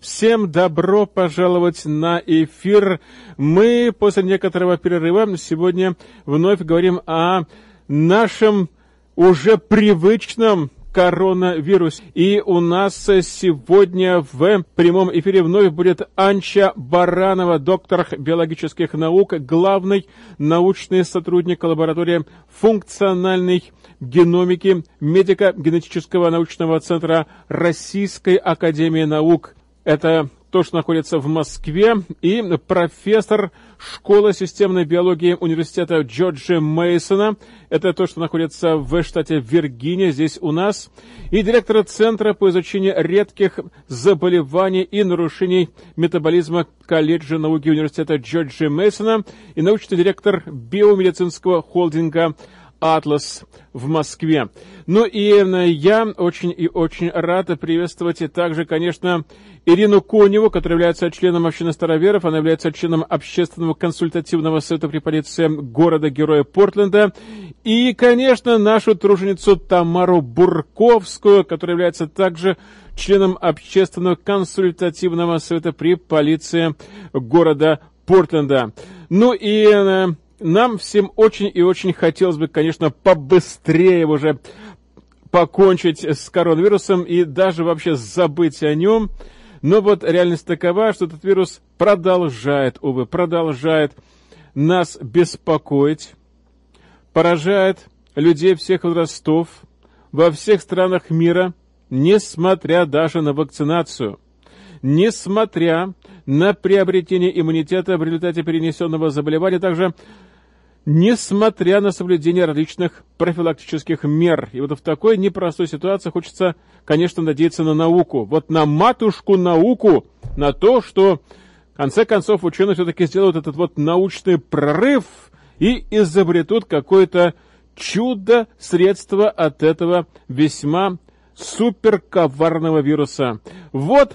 Всем добро пожаловать на эфир. Мы после некоторого перерыва сегодня вновь говорим о нашем уже привычном коронавирус. И у нас сегодня в прямом эфире вновь будет Анча Баранова, доктор биологических наук, главный научный сотрудник лаборатории функциональной геномики медико-генетического научного центра Российской Академии Наук. Это то, что находится в Москве, и профессор школы системной биологии университета Джорджа Мейсона. Это то, что находится в штате Виргиния, здесь у нас. И директор Центра по изучению редких заболеваний и нарушений метаболизма колледжа науки университета Джорджа Мейсона и научный директор биомедицинского холдинга «Атлас» в Москве. Ну и э, я очень и очень рад приветствовать и также, конечно, Ирину Коневу, которая является членом общины староверов, она является членом общественного консультативного совета при полиции города-героя Портленда, и, конечно, нашу труженицу Тамару Бурковскую, которая является также членом общественного консультативного совета при полиции города Портленда. Ну и э, нам всем очень и очень хотелось бы, конечно, побыстрее уже покончить с коронавирусом и даже вообще забыть о нем. Но вот реальность такова, что этот вирус продолжает, увы, продолжает нас беспокоить, поражает людей всех возрастов во всех странах мира, несмотря даже на вакцинацию, несмотря на приобретение иммунитета в результате перенесенного заболевания, также несмотря на соблюдение различных профилактических мер. И вот в такой непростой ситуации хочется, конечно, надеяться на науку. Вот на матушку науку, на то, что в конце концов ученые все-таки сделают этот вот научный прорыв и изобретут какое-то чудо средство от этого весьма суперковарного вируса. Вот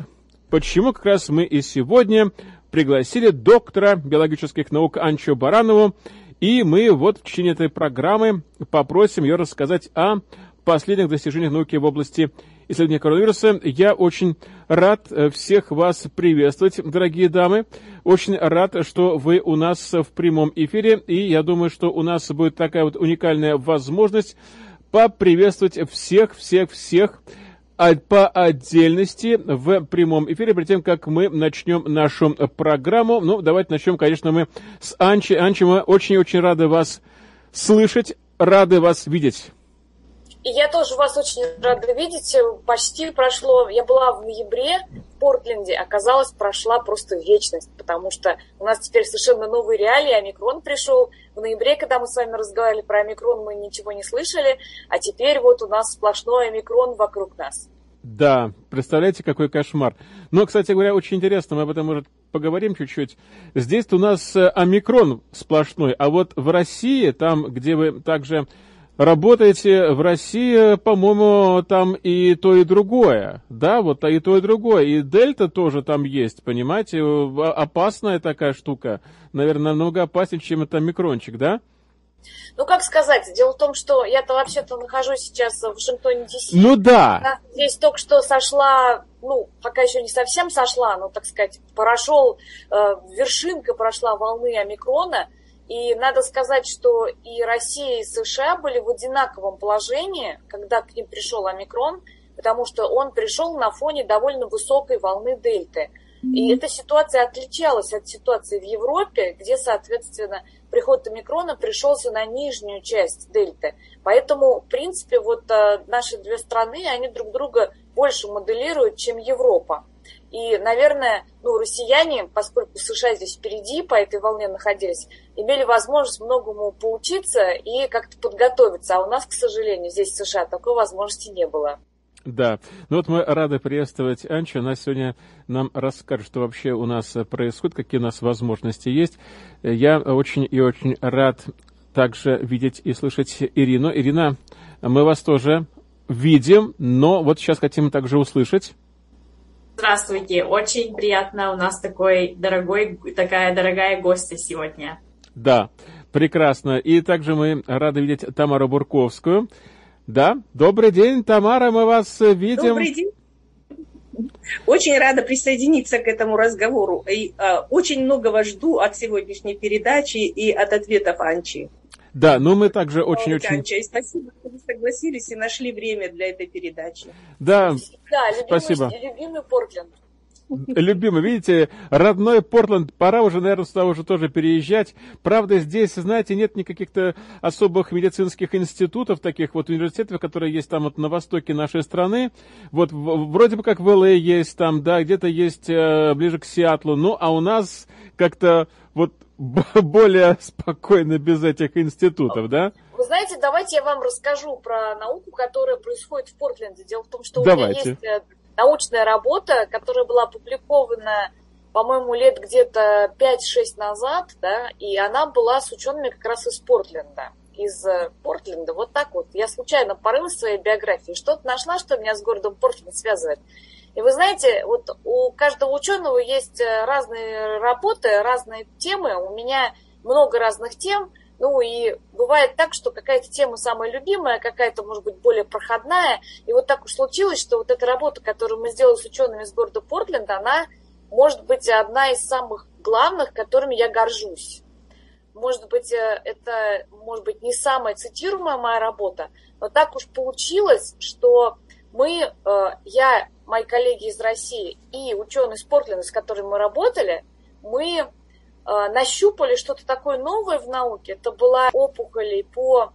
почему как раз мы и сегодня пригласили доктора биологических наук Анчо Баранову, и мы вот в течение этой программы попросим ее рассказать о последних достижениях науки в области исследования коронавируса. Я очень рад э, всех вас приветствовать, дорогие дамы. Очень рад, что вы у нас в прямом эфире. И я думаю, что у нас будет такая вот уникальная возможность поприветствовать всех, всех, всех по отдельности в прямом эфире, перед тем, как мы начнем нашу программу. Ну, давайте начнем, конечно, мы с Анчи. Анчи, мы очень-очень рады вас слышать, рады вас видеть. И я тоже вас очень рада видеть. Почти прошло, я была в ноябре в Портленде, оказалось, прошла просто вечность, потому что у нас теперь совершенно новые реалии, омикрон пришел. В ноябре, когда мы с вами разговаривали про омикрон, мы ничего не слышали, а теперь вот у нас сплошной омикрон вокруг нас. Да, представляете, какой кошмар. Но, кстати говоря, очень интересно, мы об этом, может, поговорим чуть-чуть. Здесь у нас э, омикрон сплошной, а вот в России, там, где вы также работаете в России, по-моему, там и то, и другое. Да, вот и то, и другое. И дельта тоже там есть, понимаете? Опасная такая штука. Наверное, намного опаснее, чем это микрончик, да? Ну, как сказать, дело в том, что я-то вообще-то нахожусь сейчас в Вашингтоне, Д.С. Ну да. Здесь только что сошла, ну, пока еще не совсем сошла, но, так сказать, прошел, э, вершинка прошла волны омикрона – и надо сказать, что и Россия, и США были в одинаковом положении, когда к ним пришел омикрон, потому что он пришел на фоне довольно высокой волны дельты. И эта ситуация отличалась от ситуации в Европе, где, соответственно, приход омикрона пришелся на нижнюю часть дельты. Поэтому, в принципе, вот э, наши две страны, они друг друга больше моделируют, чем Европа. И, наверное, ну, россияне, поскольку США здесь впереди по этой волне находились, имели возможность многому поучиться и как-то подготовиться. А у нас, к сожалению, здесь в США такой возможности не было. Да. Ну вот мы рады приветствовать Анчу. Она сегодня нам расскажет, что вообще у нас происходит, какие у нас возможности есть. Я очень и очень рад также видеть и слышать Ирину. Ирина, мы вас тоже видим, но вот сейчас хотим также услышать. Здравствуйте, очень приятно у нас такой дорогой, такая дорогая гостья сегодня. Да, прекрасно. И также мы рады видеть Тамару Бурковскую. Да, добрый день, Тамара, мы вас видим. Добрый день. Очень рада присоединиться к этому разговору. И, э, очень многого жду от сегодняшней передачи и от ответов Анчи. Да, но мы также очень-очень... Очень... Спасибо, что вы согласились и нашли время для этой передачи. Да, да любимый, спасибо. Любимый Портленд. Любимый, видите, родной Портленд, пора уже, наверное, сюда уже тоже переезжать. Правда, здесь, знаете, нет никаких-то особых медицинских институтов, таких вот университетов, которые есть там вот на востоке нашей страны. Вот вроде бы как в ЛА есть там, да, где-то есть э, ближе к Сиатлу. Ну, а у нас как-то вот более спокойно без этих институтов, да? Вы знаете, давайте я вам расскажу про науку, которая происходит в Портленде. Дело в том, что давайте. у меня есть э, научная работа, которая была опубликована, по-моему, лет где-то 5-6 назад, да, и она была с учеными как раз из Портленда из э, Портленда. Вот так вот. Я случайно порылась в своей биографии, что-то нашла, что меня с городом Портленд связывает. И вы знаете, вот у каждого ученого есть э, разные работы, разные темы. У меня много разных тем – ну и бывает так, что какая-то тема самая любимая, какая-то, может быть, более проходная. И вот так уж случилось, что вот эта работа, которую мы сделали с учеными из города Портленд, она может быть одна из самых главных, которыми я горжусь. Может быть, э, это, может быть, не самая цитируемая моя работа, но так уж получилось, что мы, э, я, мои коллеги из России и ученые из Портленда, с которыми мы работали, мы Э, нащупали что-то такое новое в науке. Это была опухоли по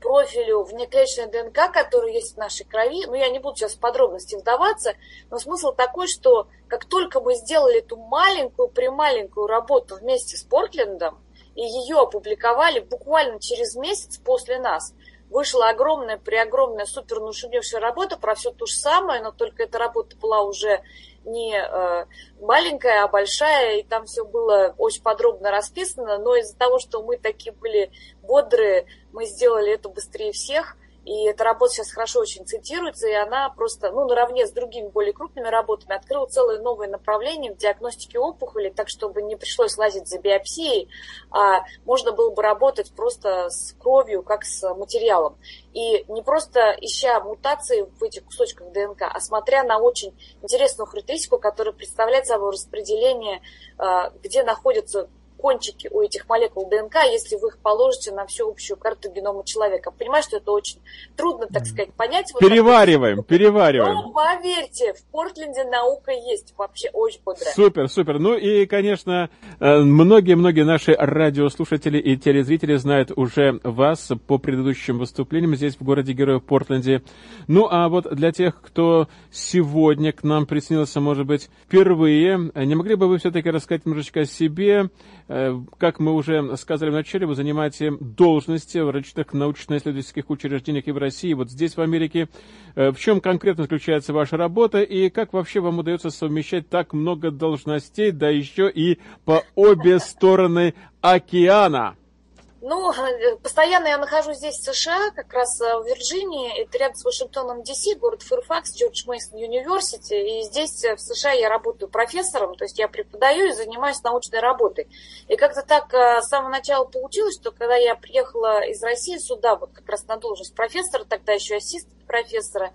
профилю внеклеточной ДНК, который есть в нашей крови. Ну, я не буду сейчас в подробности вдаваться, но смысл такой, что как только мы сделали эту маленькую, прималенькую работу вместе с Портлендом, и ее опубликовали буквально через месяц после нас, вышла огромная, преогромная, супер нашумевшая работа про все то же самое, но только эта работа была уже не э, маленькая, а большая, и там все было очень подробно расписано, но из-за того, что мы такие были бодрые, мы сделали это быстрее всех – и эта работа сейчас хорошо очень цитируется, и она просто, ну, наравне с другими более крупными работами открыла целое новое направление в диагностике опухоли, так, чтобы не пришлось лазить за биопсией, а можно было бы работать просто с кровью, как с материалом. И не просто ища мутации в этих кусочках ДНК, а смотря на очень интересную характеристику, которая представляет собой распределение, а, где находятся кончики у этих молекул ДНК, если вы их положите на всю общую карту генома человека. Понимаю, что это очень трудно, так сказать, понять. Вот перевариваем, так, перевариваем. Но поверьте, в Портленде наука есть вообще очень бодрая. Супер, супер. Ну и, конечно, э, многие-многие наши радиослушатели и телезрители знают уже вас по предыдущим выступлениям здесь, в городе Героев Портленде. Ну а вот для тех, кто сегодня к нам присоединился, может быть, впервые, не могли бы вы все-таки рассказать немножечко о себе, как мы уже сказали в начале, вы занимаете должности в различных научно-исследовательских учреждениях и в России, вот здесь, в Америке. Э, в чем конкретно заключается ваша работа и как вообще вам удается совмещать так много должностей, да еще и по обе стороны океана? Ну, э, постоянно я нахожусь здесь, в США, как раз э, в Вирджинии. Это рядом с Вашингтоном, Д.С., город Фэрфакс, Джордж Мейсон Юниверсити. И здесь, э, в США, я работаю профессором, то есть я преподаю и занимаюсь научной работой. И как-то так с самого начала получилось, что когда я приехала из России сюда, вот как раз на должность профессора, тогда еще ассистент профессора,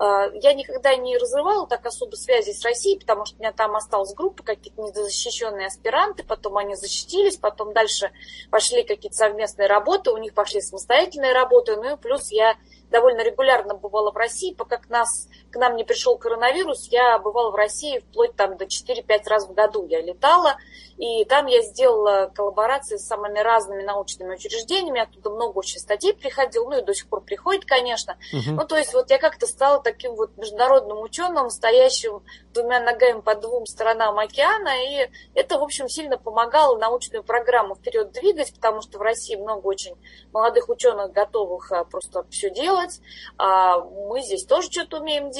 я никогда не разрывала так особо связи с Россией, потому что у меня там осталась группа, какие-то недозащищенные аспиранты, потом они защитились, потом дальше пошли какие-то совместные работы, у них пошли самостоятельные работы, ну и плюс я довольно регулярно бывала в России, пока к, нас, к нам не пришел коронавирус, я бывала в России вплоть там до 4-5 раз в году я летала, и там я сделала коллаборации с самыми разными научными учреждениями, оттуда много очень статей приходило, ну и до сих пор приходит, конечно. Угу. Ну, то есть вот я как-то стала таким вот международным ученым, стоящим двумя ногами по двум сторонам океана, и это, в общем, сильно помогало научную программу вперед двигать, потому что в России много очень молодых ученых, готовых а, просто все делать, а мы здесь тоже что-то умеем делать.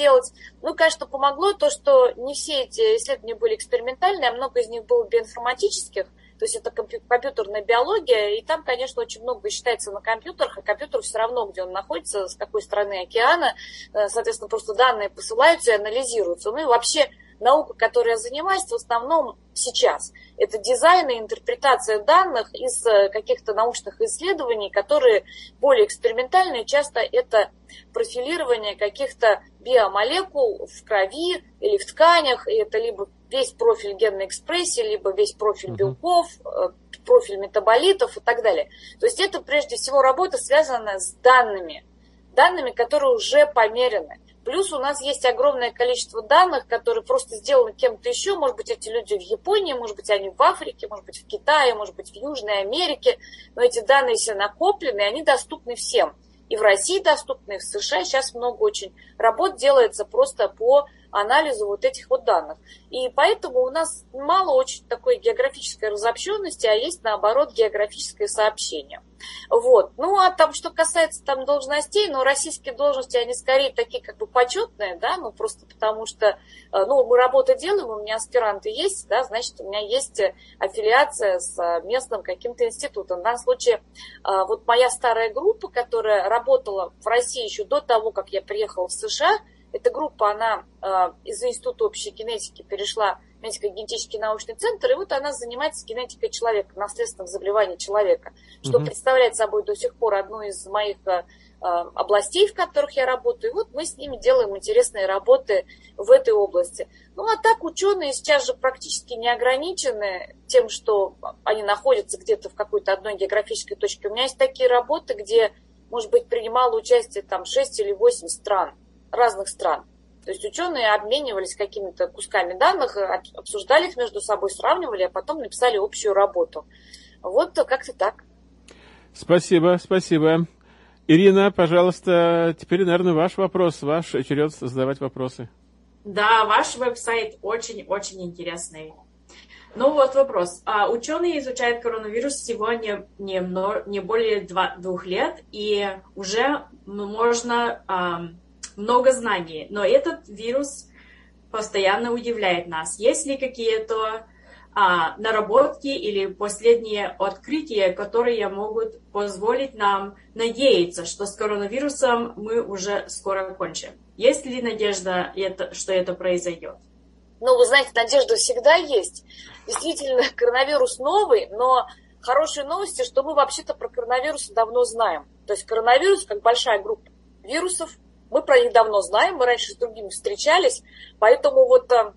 Ну, конечно, помогло то, что не все эти исследования были экспериментальные, а много из них было биоинформатических, информатических, то есть это компьютерная биология, и там, конечно, очень много считается на компьютерах, а компьютер все равно, где он находится, с какой стороны океана, э, соответственно, просто данные посылаются и анализируются. Ну и вообще наука, которой я занимаюсь, в основном сейчас. Это дизайн и интерпретация данных из э, каких-то научных исследований, которые более экспериментальные. Часто это профилирование каких-то биомолекул в крови или в тканях. И это либо весь профиль генной экспрессии, либо весь профиль белков, э, профиль метаболитов и так далее. То есть это прежде всего работа, связанная с данными, данными, которые уже померены. Плюс у нас есть огромное количество данных, которые просто сделаны кем-то еще. Может быть, эти люди в Японии, может быть, они в Африке, может быть, в Китае, может быть, в Южной Америке. Но эти данные все накоплены, и они доступны всем. И в России доступны, и в США сейчас много очень работ делается просто по анализу вот этих вот данных. И поэтому у нас мало очень такой географической разобщенности, а есть наоборот географическое сообщение. Вот. Ну, а там, что касается там должностей, ну, российские должности, они скорее такие как бы почетные, да, ну, просто потому что, э, ну, мы работу делаем, у меня аспиранты есть, да, значит, у меня есть аффилиация с местным каким-то институтом. В данном случае, э, вот моя старая группа, которая работала в России еще до того, как я приехала в США, эта группа, она э, из Института общей генетики перешла в медико-генетический научный центр, и вот она занимается генетикой человека, наследственных заболеваний человека, что угу. представляет собой до сих пор одну из моих э, областей, в которых я работаю. И вот мы с ними делаем интересные работы в этой области. Ну а так ученые сейчас же практически не ограничены тем, что они находятся где-то в какой-то одной географической точке. У меня есть такие работы, где, может быть, принимало участие там 6 или 8 стран разных стран. То есть ученые обменивались какими-то кусками данных, обсуждали их между собой, сравнивали, а потом написали общую работу. Вот как-то так. Спасибо, спасибо. Ирина, пожалуйста, теперь, наверное, ваш вопрос, ваш черед задавать вопросы. Да, ваш веб-сайт очень-очень интересный. Ну вот вопрос. А, ученые изучают коронавирус сегодня не, не более два, двух лет, и уже можно много знаний, но этот вирус постоянно удивляет нас. Есть ли какие-то а, наработки или последние открытия, которые могут позволить нам надеяться, что с коронавирусом мы уже скоро кончим? Есть ли надежда, это, что это произойдет? Ну, вы знаете, надежда всегда есть. Действительно, коронавирус новый, но хорошие новости, что мы вообще-то про коронавирус давно знаем. То есть коронавирус, как большая группа вирусов, мы про них давно знаем, мы раньше с другими встречались, поэтому вот э,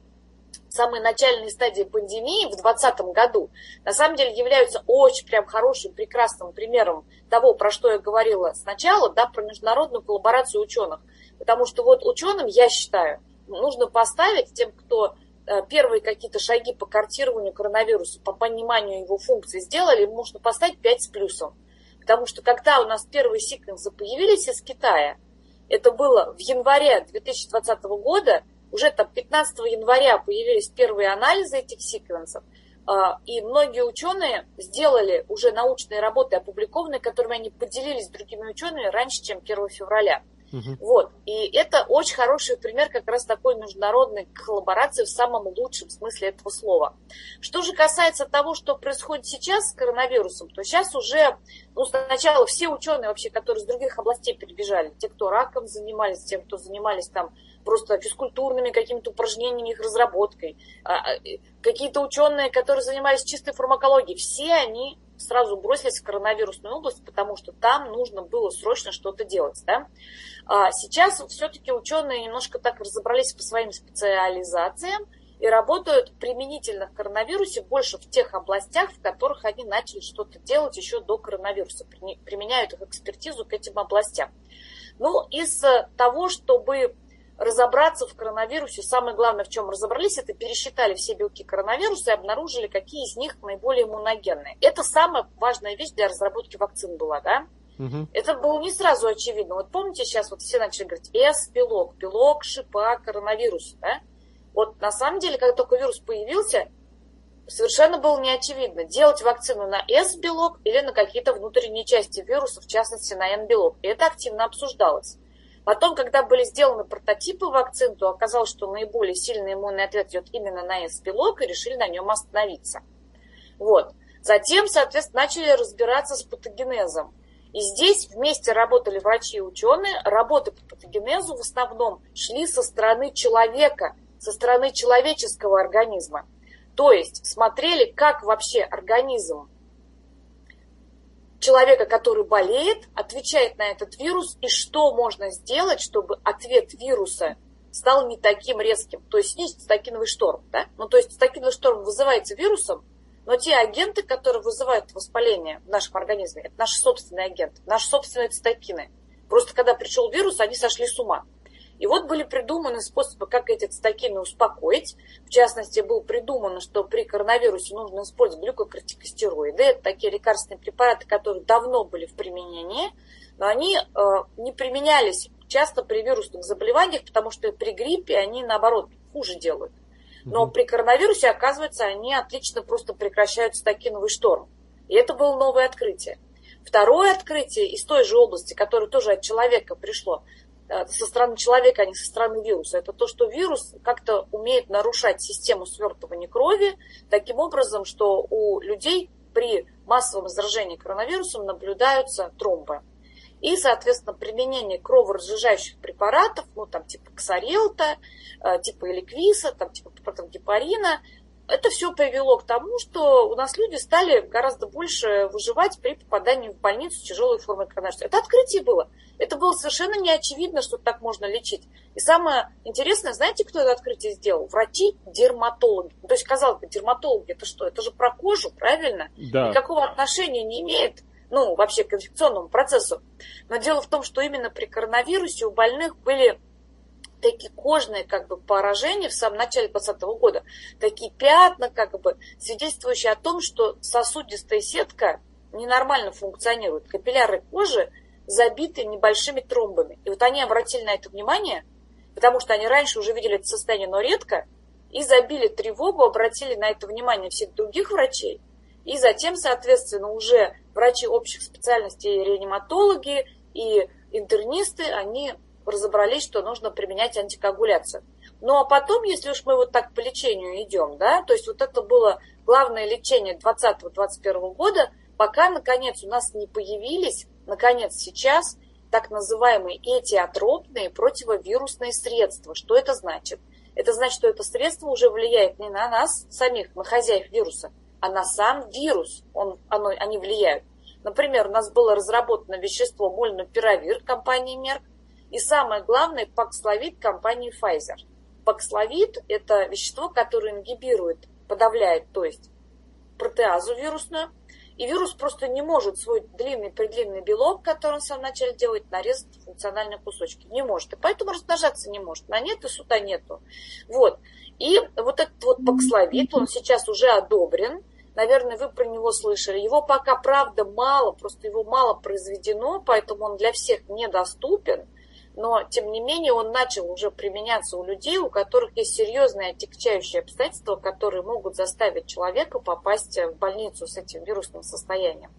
самые начальные стадии пандемии в 2020 году на самом деле являются очень прям хорошим, прекрасным примером того, про что я говорила сначала, да, про международную коллаборацию ученых. Потому что вот ученым, я считаю, нужно поставить тем, кто э, первые какие-то шаги по картированию коронавируса, по пониманию его функций сделали, можно поставить 5 с плюсом. Потому что когда у нас первые секвенсы появились из Китая, это было в январе 2020 года, уже там 15 января появились первые анализы этих секвенсов, а, и многие ученые сделали уже научные работы опубликованные, которыми они поделились с другими учеными раньше, чем 1 февраля. Угу. Вот. И это очень хороший пример как раз такой международной коллаборации в самом лучшем смысле этого слова. Что же касается того, что происходит сейчас с коронавирусом, то сейчас уже, ну, сначала все ученые вообще, которые из других областей перебежали, те, кто раком занимались, те, кто занимались там просто физкультурными какими-то упражнениями, их разработкой, а, а, какие-то ученые, которые занимались чистой фармакологией, все они сразу бросились в коронавирусную область, потому что там нужно было срочно что-то делать. Да? А сейчас все-таки ученые немножко так разобрались по своим специализациям и работают применительно к коронавирусе больше в тех областях, в которых они начали что-то делать еще до коронавируса, применяют их экспертизу к этим областям. Ну, из того, чтобы разобраться в коронавирусе, самое главное, в чем разобрались, это пересчитали все белки коронавируса и обнаружили, какие из них наиболее иммуногенные. Это самая важная вещь для разработки вакцин была, да? Угу. Это было не сразу очевидно. Вот помните, сейчас вот все начали говорить S-белок, белок шипа коронавируса, да? Вот на самом деле, когда только вирус появился, совершенно было не очевидно, делать вакцину на S-белок или на какие-то внутренние части вируса, в частности на N-белок. И это активно обсуждалось. Потом, когда были сделаны прототипы вакцин, то оказалось, что наиболее сильный иммунный ответ идет именно на S-белок, и решили на нем остановиться. Вот. Затем, соответственно, начали разбираться с патогенезом. И здесь вместе работали врачи и ученые. Работы по патогенезу в основном шли со стороны человека, со стороны человеческого организма. То есть смотрели, как вообще организм человека, который болеет, отвечает на этот вирус, и что можно сделать, чтобы ответ вируса стал не таким резким. То есть есть цитокиновый шторм. Да? Ну, то есть цитокиновый шторм вызывается вирусом, но те агенты, которые вызывают воспаление в нашем организме, это наши собственные агенты, наши собственные цитокины. Просто когда пришел вирус, они сошли с ума. И вот были придуманы способы, как эти цитокины успокоить. В частности, было придумано, что при коронавирусе нужно использовать глюкокортикостероиды. Это такие лекарственные препараты, которые давно были в применении, но они э, не применялись часто при вирусных заболеваниях, потому что при гриппе они, наоборот, хуже делают. Но при коронавирусе, оказывается, они отлично просто прекращают цитокиновый шторм. И это было новое открытие. Второе открытие из той же области, которое тоже от человека пришло, Э, со стороны человека, а не со стороны вируса. Это то, что вирус как-то умеет нарушать систему свертывания крови таким образом, что у людей при массовом заражении коронавирусом наблюдаются тромбы. И, соответственно, применение кроворазжижающих препаратов, ну, там, типа ксарелта, э, типа эликвиса, там, типа гепарина, это все привело к тому, что у нас люди стали гораздо больше выживать при попадании в больницу с тяжелой формой коронавируса. Это открытие было. Это было совершенно не очевидно, что так можно лечить. И самое интересное, знаете, кто это открытие сделал? Врачи-дерматологи. То есть, казалось бы, дерматологи, это что? Это же про кожу, правильно? Да. Никакого отношения не имеет ну, вообще к инфекционному процессу. Но дело в том, что именно при коронавирусе у больных были такие кожные как бы поражения в самом начале 2020 года, такие пятна, как бы, свидетельствующие о том, что сосудистая сетка ненормально функционирует. Капилляры кожи забиты небольшими тромбами. И вот они обратили на это внимание, потому что они раньше уже видели это состояние, но редко, и забили тревогу, обратили на это внимание всех других врачей. И затем, соответственно, уже врачи общих специальностей, реаниматологи и интернисты, они разобрались, что нужно применять антикоагуляцию. Ну а потом, если уж мы вот так по лечению идем, да, то есть вот это было главное лечение 2020-2021 года, пока, наконец, у нас не появились, наконец, сейчас так называемые этиотропные противовирусные средства. Что это значит? Это значит, что это средство уже влияет не на нас самих, на хозяев вируса, а на сам вирус. Он, оно, они влияют. Например, у нас было разработано вещество мольнупиравир компании Мерк, и самое главное, паксловид компании Pfizer. Паксловид – это вещество, которое ингибирует, подавляет, то есть протеазу вирусную, и вирус просто не может свой длинный-предлинный белок, который он в самом начале делает, нарезать в функциональные кусочки. Не может. И поэтому размножаться не может. На нет и сюда нету. Вот. И вот этот вот паксловид, он сейчас уже одобрен. Наверное, вы про него слышали. Его пока, правда, мало, просто его мало произведено, поэтому он для всех недоступен но тем не менее он начал уже применяться у людей, у которых есть серьезные отягчающие обстоятельства, которые могут заставить человека попасть в больницу с этим вирусным состоянием.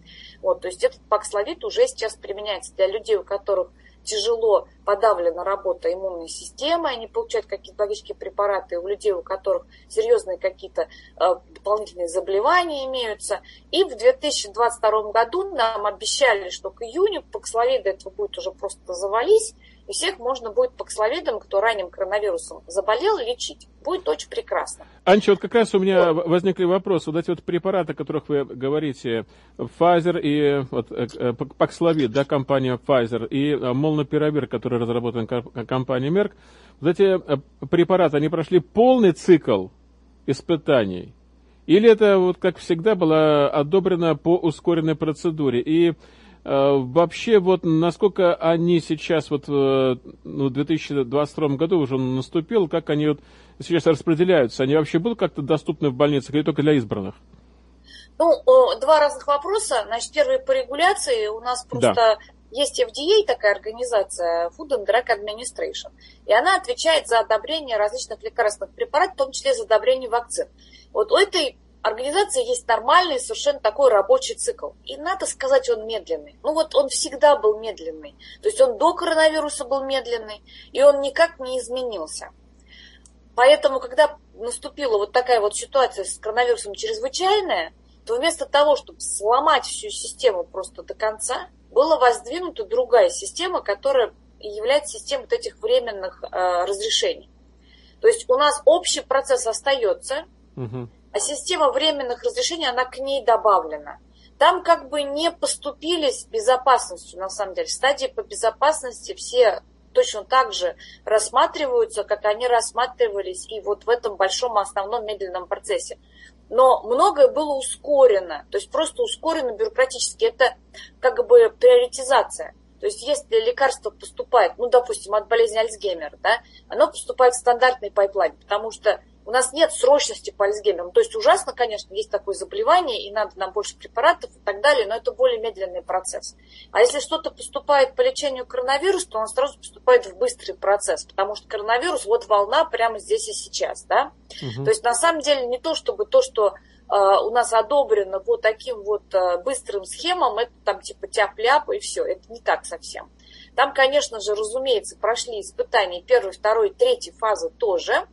Вот, то есть этот паксловид уже сейчас применяется для людей, у которых тяжело подавлена работа иммунной системы, они получают какие-то логические препараты у людей, у которых серьезные какие-то э, дополнительные заболевания имеются. И в 2022 году нам обещали, что к июню паксловида этого будет уже просто завались, и всех можно будет паксловидом, кто ранним коронавирусом заболел, лечить. Будет очень прекрасно. Анча, вот как раз у меня вот. возникли вопросы. Вот эти вот препараты, о которых вы говорите, Pfizer и вот, э, э, Паксловид, да, компания Pfizer, и Молнопиравир, э, который разработан компанией Merck, вот эти препараты, они прошли полный цикл испытаний? Или это, вот как всегда, было одобрено по ускоренной процедуре? И Э, вообще, вот насколько они сейчас, вот э, ну, в 2022 году уже наступил, как они вот сейчас распределяются? Они вообще будут как-то доступны в больницах или только для избранных? Ну, два разных вопроса. Значит, первый по регуляции. У нас просто да. есть FDA, такая организация, Food and Drug Administration, и она отвечает за одобрение различных лекарственных препаратов, в том числе за одобрение вакцин. Вот у этой организации есть нормальный совершенно такой рабочий цикл. И надо сказать, он медленный. Ну вот он всегда был медленный. То есть он до коронавируса был медленный, и он никак не изменился. Поэтому, когда наступила вот такая вот ситуация с коронавирусом чрезвычайная, то вместо того, чтобы сломать всю систему просто до конца, была воздвинута другая система, которая является системой вот этих временных э, разрешений. То есть у нас общий процесс остается, угу. А система временных разрешений, она к ней добавлена. Там как бы не поступили с безопасностью, на самом деле. Стадии по безопасности все точно так же рассматриваются, как они рассматривались и вот в этом большом основном медленном процессе. Но многое было ускорено, то есть просто ускорено бюрократически. Это как бы приоритизация. То есть если лекарство поступает, ну, допустим, от болезни Альцгеймера, да, оно поступает в стандартный pipeline, потому что у нас нет срочности по Альцгеймеру. То есть ужасно, конечно, есть такое заболевание, и надо нам больше препаратов и так далее, но это более медленный процесс. А если что-то поступает по лечению коронавируса, то он сразу поступает в быстрый процесс, потому что коронавирус, вот волна прямо здесь и сейчас, да. Угу. То есть на самом деле не то, чтобы то, что э, у нас одобрено по таким вот э, быстрым схемам, это там типа тяп-ляп и все, это не так совсем. Там, конечно же, разумеется, прошли испытания первой, второй, третьей фазы тоже,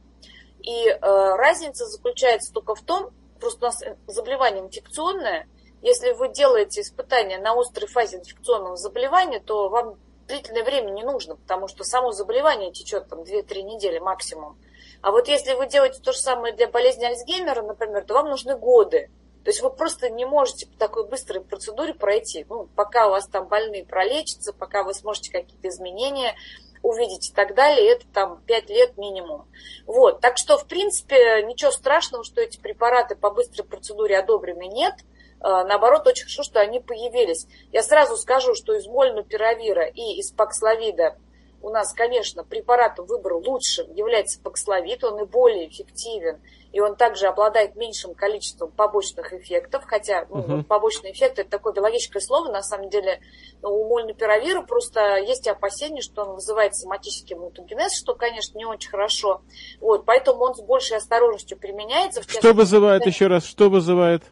и э, разница заключается только в том, просто у нас заболевание инфекционное, если вы делаете испытания на острой фазе инфекционного заболевания, то вам длительное время не нужно, потому что само заболевание течет там 2-3 недели максимум. А вот если вы делаете то же самое для болезни Альцгеймера, например, то вам нужны годы. То есть вы просто не можете по такой быстрой процедуре пройти. Ну, пока у вас там больные пролечатся, пока вы сможете какие-то изменения увидеть и так далее, это там 5 лет минимум. Вот, так что, в принципе, ничего страшного, что эти препараты по быстрой процедуре одобрены нет. А, наоборот, очень хорошо, что они появились. Я сразу скажу, что из мольнупиравира и из паксловида у нас, конечно, препарат выбор лучшим является паксловид, он и более эффективен, и он также обладает меньшим количеством побочных эффектов, хотя ну, uh-huh. побочные эффекты это такое биологическое слово, на самом деле ну, у мольнопиравира просто есть опасения, что он вызывает соматический мутагенез, что, конечно, не очень хорошо, вот, поэтому он с большей осторожностью применяется. В что вызывает, еще раз, что вызывает?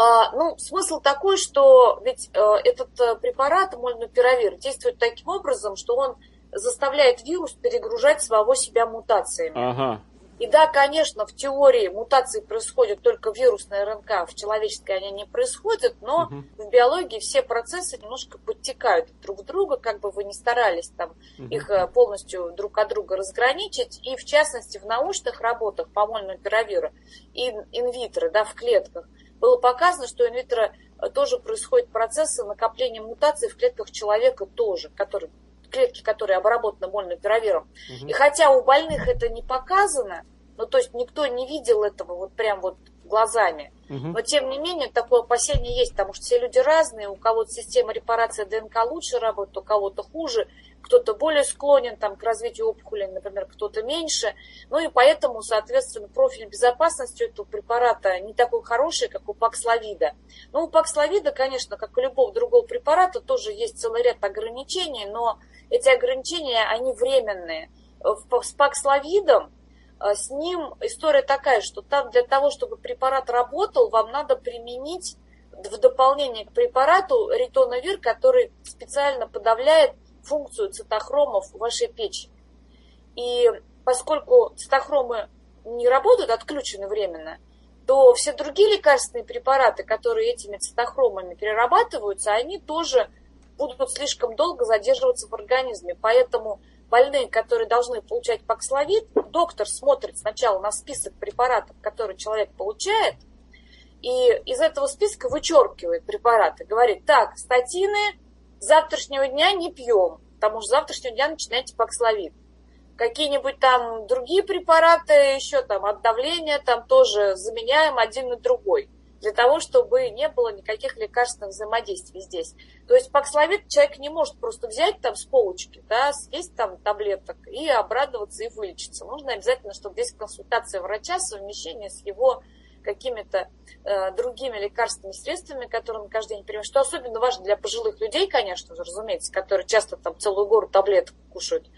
А, ну, смысл такой, что ведь э, этот э, препарат, мольнупиравир, действует таким образом, что он заставляет вирус перегружать самого себя мутациями. Ага. И да, конечно, в теории мутации происходят только в вирусной РНК, в человеческой они не происходят, но угу. в биологии все процессы немножко подтекают друг друга, как бы вы ни старались там угу. их э, полностью друг от друга разграничить. И в частности в научных работах по мольнупиравиру и инвитро, да, в клетках, было показано, что инвитро э, тоже происходят процессы накопления мутаций в клетках человека тоже, которые, клетки, которые обработаны мольнопиравиром. Угу. И хотя у больных это не показано, ну то есть никто не видел этого вот прям вот глазами, угу. но тем не менее такое опасение есть, потому что все люди разные, у кого-то система репарации ДНК лучше работает, у кого-то хуже, кто-то более склонен там, к развитию опухоли, например, кто-то меньше. Ну и поэтому, соответственно, профиль безопасности этого препарата не такой хороший, как у Паксловида. Ну, у Паксловида, конечно, как у любого другого препарата, тоже есть целый ряд ограничений, но эти ограничения, они временные. С Паксловидом э, с ним история такая, что там для того, чтобы препарат работал, вам надо применить в дополнение к препарату ритоновир, который специально подавляет функцию цитохромов в вашей печени. И поскольку цитохромы не работают, отключены временно, то все другие лекарственные препараты, которые этими цитохромами перерабатываются, они тоже будут слишком долго задерживаться в организме. Поэтому больные, которые должны получать паксловид, доктор смотрит сначала на список препаратов, которые человек получает, и из этого списка вычеркивает препараты. Говорит, так, статины завтрашнего дня не пьем, потому что завтрашнего дня начинаете паксловид. Какие-нибудь там другие препараты еще там от давления там тоже заменяем один на другой для того, чтобы не было никаких лекарственных взаимодействий здесь. То есть паксловид человек не может просто взять там с полочки, да, съесть там таблеток и обрадоваться и вылечиться. Нужно обязательно, чтобы здесь консультация врача, совмещение с его какими-то э, другими лекарственными средствами, которые мы каждый день принимаем, что особенно важно для пожилых людей, конечно же, разумеется, которые часто там целую гору таблеток кушают.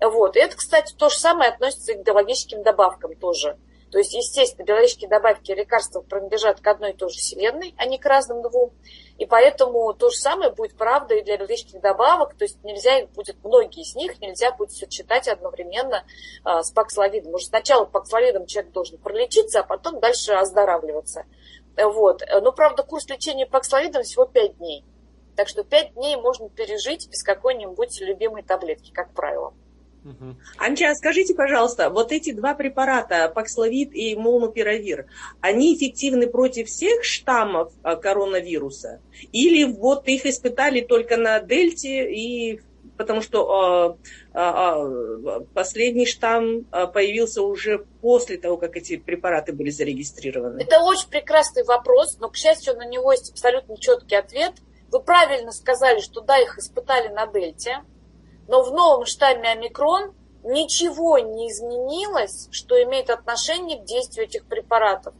Вот. И это, кстати, то же самое относится и к биологическим добавкам тоже. То есть, естественно, биологические добавки и лекарства принадлежат к одной и той же вселенной, а не к разным двум. И поэтому то же самое будет правда и для биологических добавок. То есть нельзя будет, многие из них нельзя будет сочетать одновременно а, с паксловидом. Может, сначала паксловидом человек должен пролечиться, а потом дальше оздоравливаться. Вот. Но, правда, курс лечения паксловидом всего 5 дней. Так что 5 дней можно пережить без какой-нибудь любимой таблетки, как правило. Угу. Анча, скажите, пожалуйста, вот эти два препарата, паксловид и молнупиравир, они эффективны против всех штаммов а, коронавируса? Или вот их испытали только на дельте и потому что э, э, последний штамм появился уже после того, как эти препараты были зарегистрированы. Это очень прекрасный вопрос, но, к счастью, на него есть абсолютно четкий ответ. Вы правильно сказали, что да, их испытали на дельте, но в новом штамме омикрон ничего не изменилось, что имеет отношение к действию этих препаратов.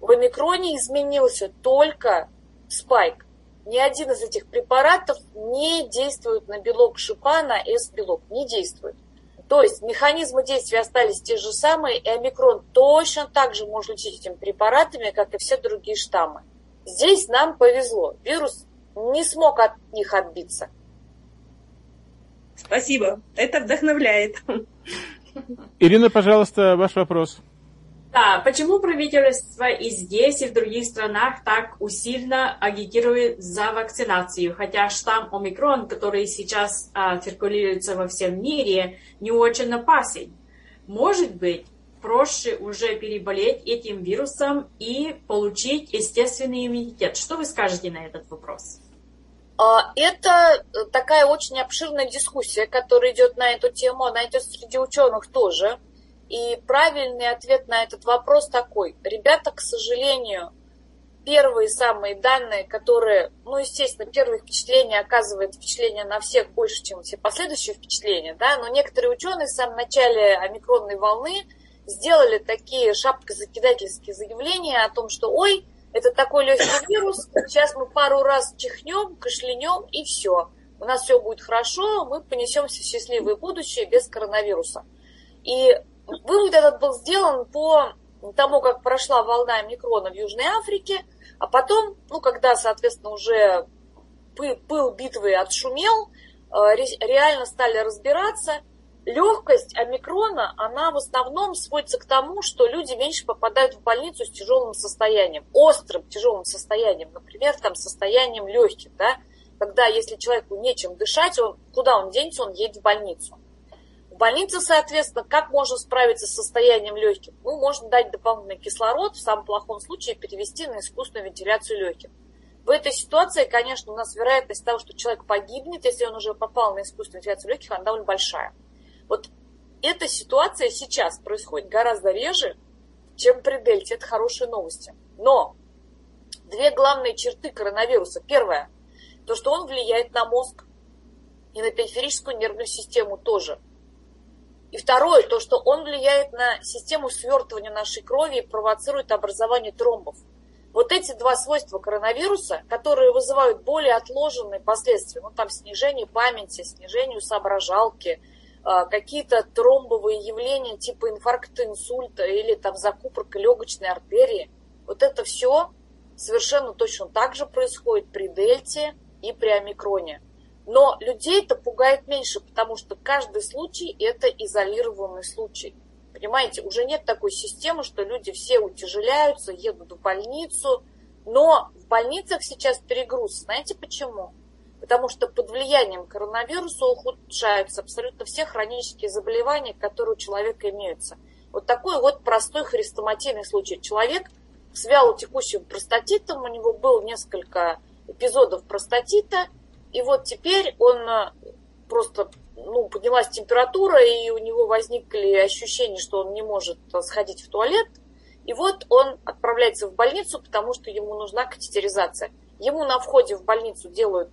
В омикроне изменился только спайк. Ни один из этих препаратов не действует на белок шипа, на S-белок, не действует. То есть механизмы действия остались те же самые, и омикрон точно так же может лечить этими препаратами, как и все другие штаммы. Здесь нам повезло. Вирус не смог от них отбиться. Спасибо. Это вдохновляет. Ирина, пожалуйста, ваш вопрос. Да, почему правительство и здесь, и в других странах так усиленно агитирует за вакцинацию, хотя штамм омикрон, который сейчас а, циркулируется во всем мире, не очень опасен? Может быть, проще уже переболеть этим вирусом и получить естественный иммунитет? Что вы скажете на этот вопрос? А, это такая очень обширная дискуссия, которая идет на эту тему, она идет среди ученых тоже. И правильный ответ на этот вопрос такой. Ребята, к сожалению, первые самые данные, которые, ну, естественно, первые впечатления оказывают впечатление на всех больше, чем все последующие впечатления, да, но некоторые ученые в самом начале омикронной волны сделали такие шапкозакидательские заявления о том, что, ой, это такой легкий вирус, сейчас мы пару раз чихнем, кашлянем и все. У нас все будет хорошо, мы понесемся в счастливое будущее без коронавируса. И вывод этот был сделан по тому, как прошла волна микрона в Южной Африке, а потом, ну, когда, соответственно, уже пыл битвы отшумел, э, реально стали разбираться, легкость омикрона, она в основном сводится к тому, что люди меньше попадают в больницу с тяжелым состоянием, острым тяжелым состоянием, например, там состоянием легких, да, когда если человеку нечем дышать, он, куда он денется, он едет в больницу. В больнице, соответственно, как можно справиться с состоянием легких? Ну, можно дать дополнительный кислород, в самом плохом случае перевести на искусственную вентиляцию легких. В этой ситуации, конечно, у нас вероятность того, что человек погибнет, если он уже попал на искусственную вентиляцию легких, она довольно большая. Вот эта ситуация сейчас происходит гораздо реже, чем при дельте. Это хорошие новости. Но две главные черты коронавируса. Первое, то, что он влияет на мозг и на периферическую нервную систему тоже. И второе, то, что он влияет на систему свертывания нашей крови и провоцирует образование тромбов. Вот эти два свойства коронавируса, которые вызывают более отложенные последствия, ну там снижение памяти, снижение соображалки – какие-то тромбовые явления типа инфаркта, инсульта или там закупорка легочной артерии. Вот это все совершенно точно так же происходит при дельте и при омикроне. Но людей это пугает меньше, потому что каждый случай это изолированный случай. Понимаете, уже нет такой системы, что люди все утяжеляются, едут в больницу. Но в больницах сейчас перегруз. Знаете почему? Потому что под влиянием коронавируса ухудшаются абсолютно все хронические заболевания, которые у человека имеются. Вот такой вот простой хрестоматийный случай. Человек с вялотекущим простатитом, у него было несколько эпизодов простатита, и вот теперь он э, просто, ну, поднялась температура, и у него возникли ощущения, что он не может сходить в туалет, и вот он отправляется в больницу, потому что ему нужна катетеризация. Ему на входе в больницу делают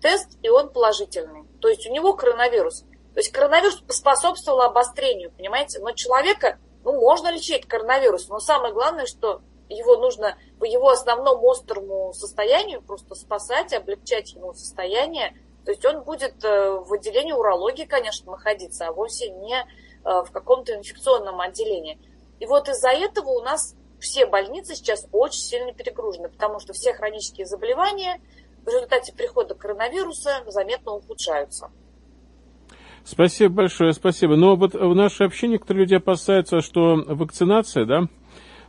тест, и он положительный. То есть у него коронавирус. То есть коронавирус способствовал обострению, понимаете? Но человека, ну, можно лечить коронавирус, но самое главное, что его нужно по его основному острому состоянию просто спасать, облегчать ему состояние. То есть он будет э, в отделении урологии, конечно, находиться, а вовсе не э, в каком-то инфекционном отделении. И вот из-за этого у нас все больницы сейчас очень сильно перегружены, потому что все хронические заболевания – в результате прихода коронавируса заметно ухудшаются. Спасибо большое, спасибо. Но вот в нашей общине некоторые люди опасаются, что вакцинация, да,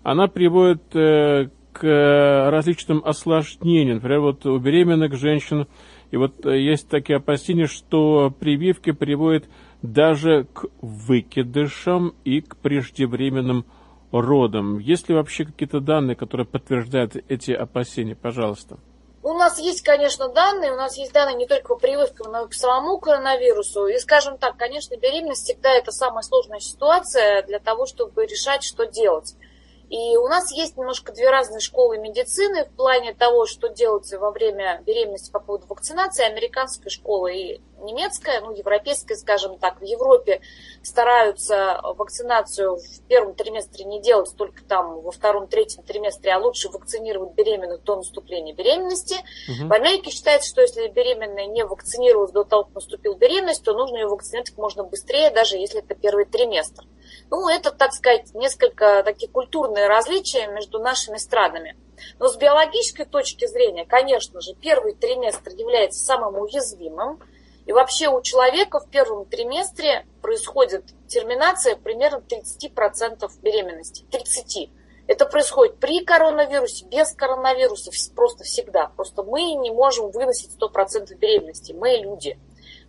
она приводит э, к различным осложнениям. Например, вот у беременных женщин, и вот есть такие опасения, что прививки приводят даже к выкидышам и к преждевременным родам. Есть ли вообще какие-то данные, которые подтверждают эти опасения? Пожалуйста. У нас есть, конечно, данные, у нас есть данные не только по прививкам, но и по самому коронавирусу. И, скажем так, конечно, беременность всегда это самая сложная ситуация для того, чтобы решать, что делать. И у нас есть немножко две разные школы медицины в плане того, что делается во время беременности по поводу вакцинации. Американская школа и немецкая, ну, европейская, скажем так, в Европе стараются вакцинацию в первом триместре не делать только там во втором, третьем триместре, а лучше вакцинировать беременных до наступления беременности. Угу. В Америке считается, что если беременная не вакцинировалась до того, как наступила беременность, то нужно ее вакцинировать как можно быстрее, даже если это первый триместр. Ну, это, так сказать, несколько такие культурные различия между нашими странами. Но с биологической точки зрения, конечно же, первый триместр является самым уязвимым. И вообще у человека в первом триместре происходит терминация примерно 30% беременности. 30. Это происходит при коронавирусе, без коронавируса, просто всегда. Просто мы не можем выносить 100% беременности. Мы люди.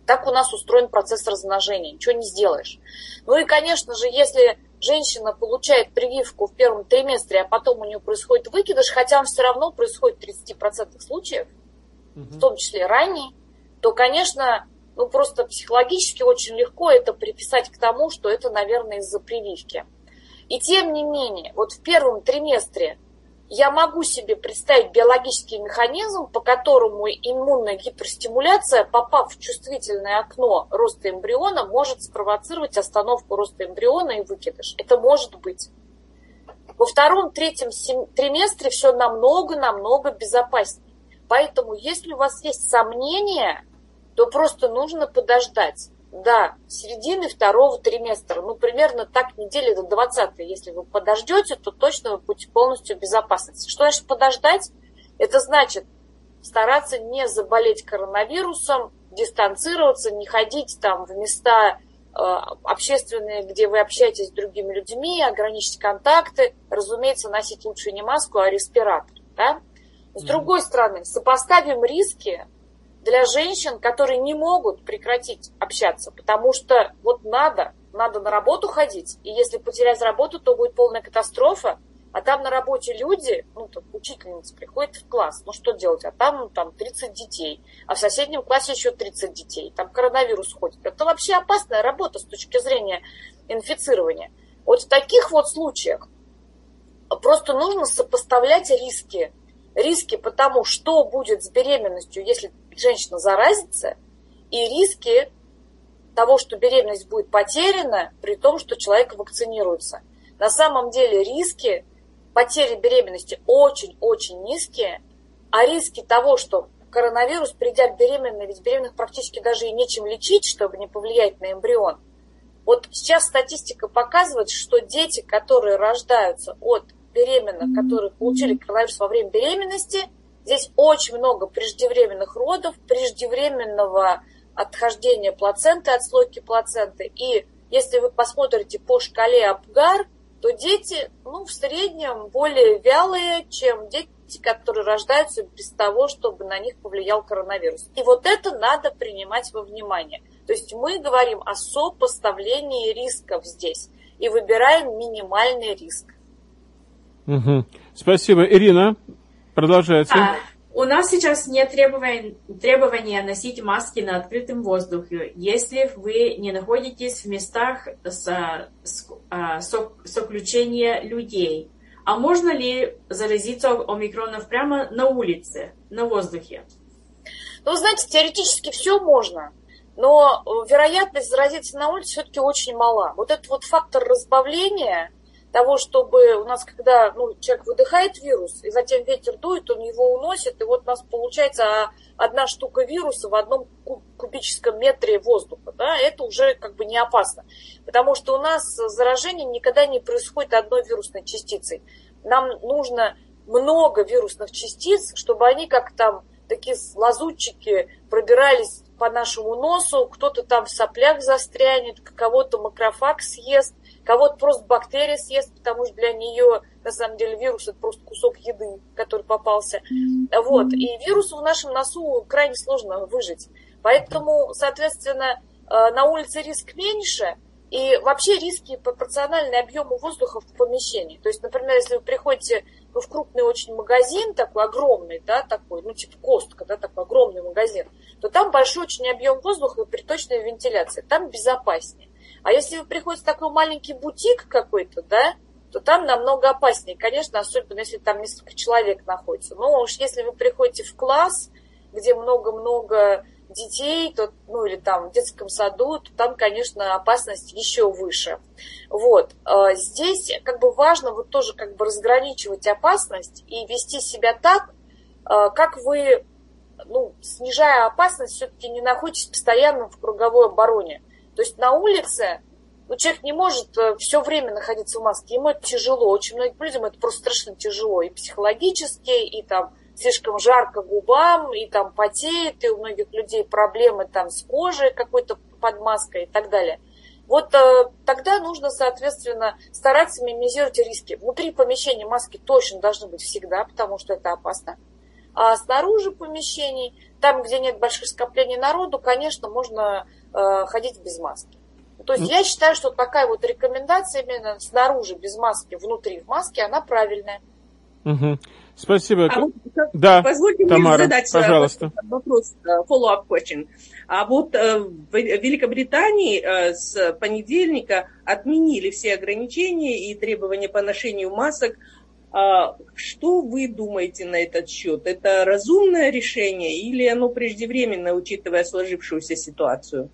Так у нас устроен процесс размножения, ничего не сделаешь. Ну и, конечно же, если женщина получает прививку в первом триместре, а потом у нее происходит выкидыш, хотя он все равно происходит в 30% случаев, угу. в том числе ранний, то, конечно, ну просто психологически очень легко это приписать к тому, что это, наверное, из-за прививки. И тем не менее, вот в первом триместре я могу себе представить биологический механизм, по которому иммунная гиперстимуляция, попав в чувствительное окно роста эмбриона, может спровоцировать остановку роста эмбриона и выкидыш. Это может быть. Во втором, третьем триместре все намного-намного безопаснее. Поэтому, если у вас есть сомнения, то просто нужно подождать. Да, середины второго триместра, ну, примерно так недели до 20 Если вы подождете, то точно вы будете полностью в безопасности. Что значит подождать? Это значит стараться не заболеть коронавирусом, дистанцироваться, не ходить там в места э, общественные, где вы общаетесь с другими людьми, ограничить контакты, разумеется, носить лучше не маску, а респиратор. Да? С другой стороны, сопоставим риски для женщин, которые не могут прекратить общаться, потому что вот надо, надо на работу ходить, и если потерять работу, то будет полная катастрофа, а там на работе люди, ну, там, учительница приходит в класс, ну, что делать? А там, ну, там 30 детей, а в соседнем классе еще 30 детей, там коронавирус ходит. Это вообще опасная работа с точки зрения инфицирования. Вот в таких вот случаях просто нужно сопоставлять риски. Риски потому, что будет с беременностью, если женщина заразится, и риски того, что беременность будет потеряна, при том, что человек вакцинируется. На самом деле риски потери беременности очень-очень низкие, а риски того, что коронавирус, придя беременной, ведь беременных практически даже и нечем лечить, чтобы не повлиять на эмбрион. Вот сейчас статистика показывает, что дети, которые рождаются от беременных, которые получили коронавирус во время беременности – Здесь очень много преждевременных родов, преждевременного отхождения плаценты, отслойки плаценты. И если вы посмотрите по шкале Апгар, то дети ну, в среднем более вялые, чем дети, которые рождаются без того, чтобы на них повлиял коронавирус. И вот это надо принимать во внимание. То есть мы говорим о сопоставлении рисков здесь и выбираем минимальный риск. Угу. Спасибо. Ирина, Продолжайте. А, у нас сейчас нет требования, требования носить маски на открытом воздухе, если вы не находитесь в местах с, с, а, со, соключения людей. А можно ли заразиться омикронов прямо на улице, на воздухе? Ну, знаете, теоретически все можно, но вероятность заразиться на улице все-таки очень мала. Вот этот вот фактор разбавления – того, чтобы у нас, когда ну, человек выдыхает вирус, и затем ветер дует, он его уносит, и вот у нас получается одна штука вируса в одном кубическом метре воздуха. Да, это уже как бы не опасно. Потому что у нас заражение никогда не происходит одной вирусной частицей. Нам нужно много вирусных частиц, чтобы они как там такие лазутчики пробирались по нашему носу, кто-то там в соплях застрянет, кого-то макрофаг съест, Кого-то просто бактерия съест, потому что для нее, на самом деле, вирус это просто кусок еды, который попался. Вот. И вирусу в нашем носу крайне сложно выжить. Поэтому, соответственно, на улице риск меньше, и вообще риски пропорциональны объему воздуха в помещении. То есть, например, если вы приходите в крупный очень магазин, такой огромный, да, такой, ну, типа Костка, да, такой огромный магазин, то там большой очень объем воздуха при точной вентиляции, там безопаснее. А если вы приходите в такой маленький бутик какой-то, да, то там намного опаснее, конечно, особенно если там несколько человек находится. Но уж если вы приходите в класс, где много-много детей, то, ну или там в детском саду, то там, конечно, опасность еще выше. Вот. А здесь как бы важно вот тоже как бы разграничивать опасность и вести себя так, а, как вы, ну, снижая опасность, все-таки не находитесь постоянно в круговой обороне. То есть на улице ну, человек не может э, все время находиться в маске, ему это тяжело. Очень многим людям это просто страшно тяжело и психологически, и там слишком жарко губам, и там потеет, и у многих людей проблемы там с кожей какой-то под маской и так далее. Вот э, тогда нужно, соответственно, стараться минимизировать риски. Внутри помещения маски точно должны быть всегда, потому что это опасно. А снаружи помещений, там, где нет больших скоплений народу, конечно, можно э, ходить без маски. То есть я считаю, что такая вот рекомендация именно снаружи без маски, внутри в маске, она правильная. Угу. Спасибо. А вот, да, позвольте Тамара, мне задать пожалуйста. вопрос, follow-up question. А вот в Великобритании с понедельника отменили все ограничения и требования по ношению масок. А что вы думаете на этот счет? Это разумное решение или оно преждевременное, учитывая сложившуюся ситуацию?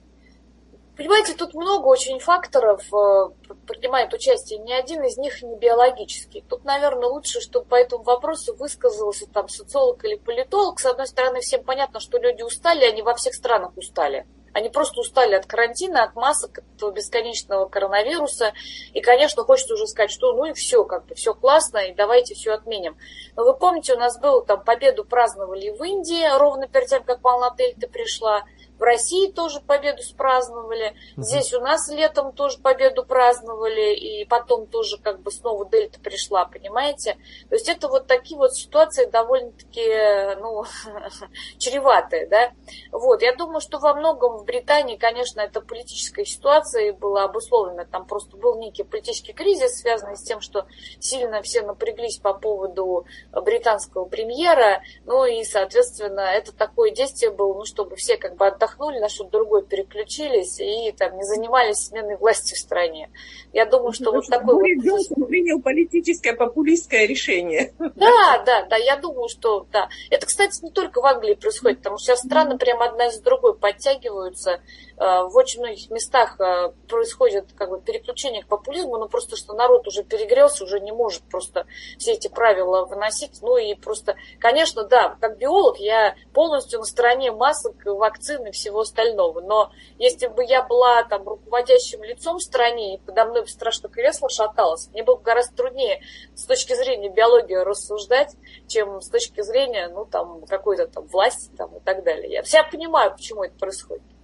Понимаете, тут много очень факторов э, принимает участие, ни один из них не биологический. Тут, наверное, лучше, чтобы по этому вопросу высказался там социолог или политолог. С одной стороны, всем понятно, что люди устали, они во всех странах устали. Они просто устали от карантина, от масок, от этого бесконечного коронавируса. И, конечно, хочется уже сказать, что ну и все, как бы все классно, и давайте все отменим. Но вы помните, у нас было там победу праздновали в Индии, ровно перед тем, как волна дельта пришла. В России тоже победу праздновали. Угу. Здесь у нас летом тоже победу праздновали. И потом тоже как бы снова дельта пришла, понимаете? То есть это вот такие вот ситуации довольно-таки, ну, чреватые, да. Вот, я думаю, что во многом в Британии, конечно, эта политическая ситуация была обусловлена. Там просто был некий политический кризис, связанный с тем, что сильно все напряглись по поводу британского премьера. Ну и, соответственно, это такое действие было, ну, чтобы все как бы отдохнули отдохнули, на что-то другое переключились и там не занимались сменой власти в стране. Я думаю, что вот такое вот... принял политическое популистское решение. Да, да, да, я думаю, что да. Это, кстати, не только в Англии происходит, потому что сейчас страны прямо одна из другой подтягиваются. Э, в очень многих местах э, происходит как бы переключение к популизму, но просто что народ уже перегрелся, уже не может просто все эти правила выносить. Ну и просто, конечно, да, как биолог я полностью на стороне масок, вакцин и всего остального. Но если бы я была там руководящим лицом в стране, и подо мной бы страшно кресло шаталось, мне было бы гораздо труднее с точки зрения биологии рассуждать, чем с точки зрения, ну, там, какой-то там власти там, и так далее. Я вся понимаю, почему это происходит.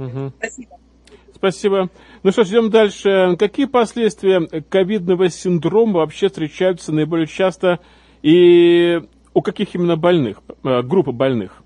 Угу. Спасибо. Спасибо. Ну что, идем дальше. Какие последствия ковидного синдрома вообще встречаются наиболее часто и у каких именно больных, э, группы больных?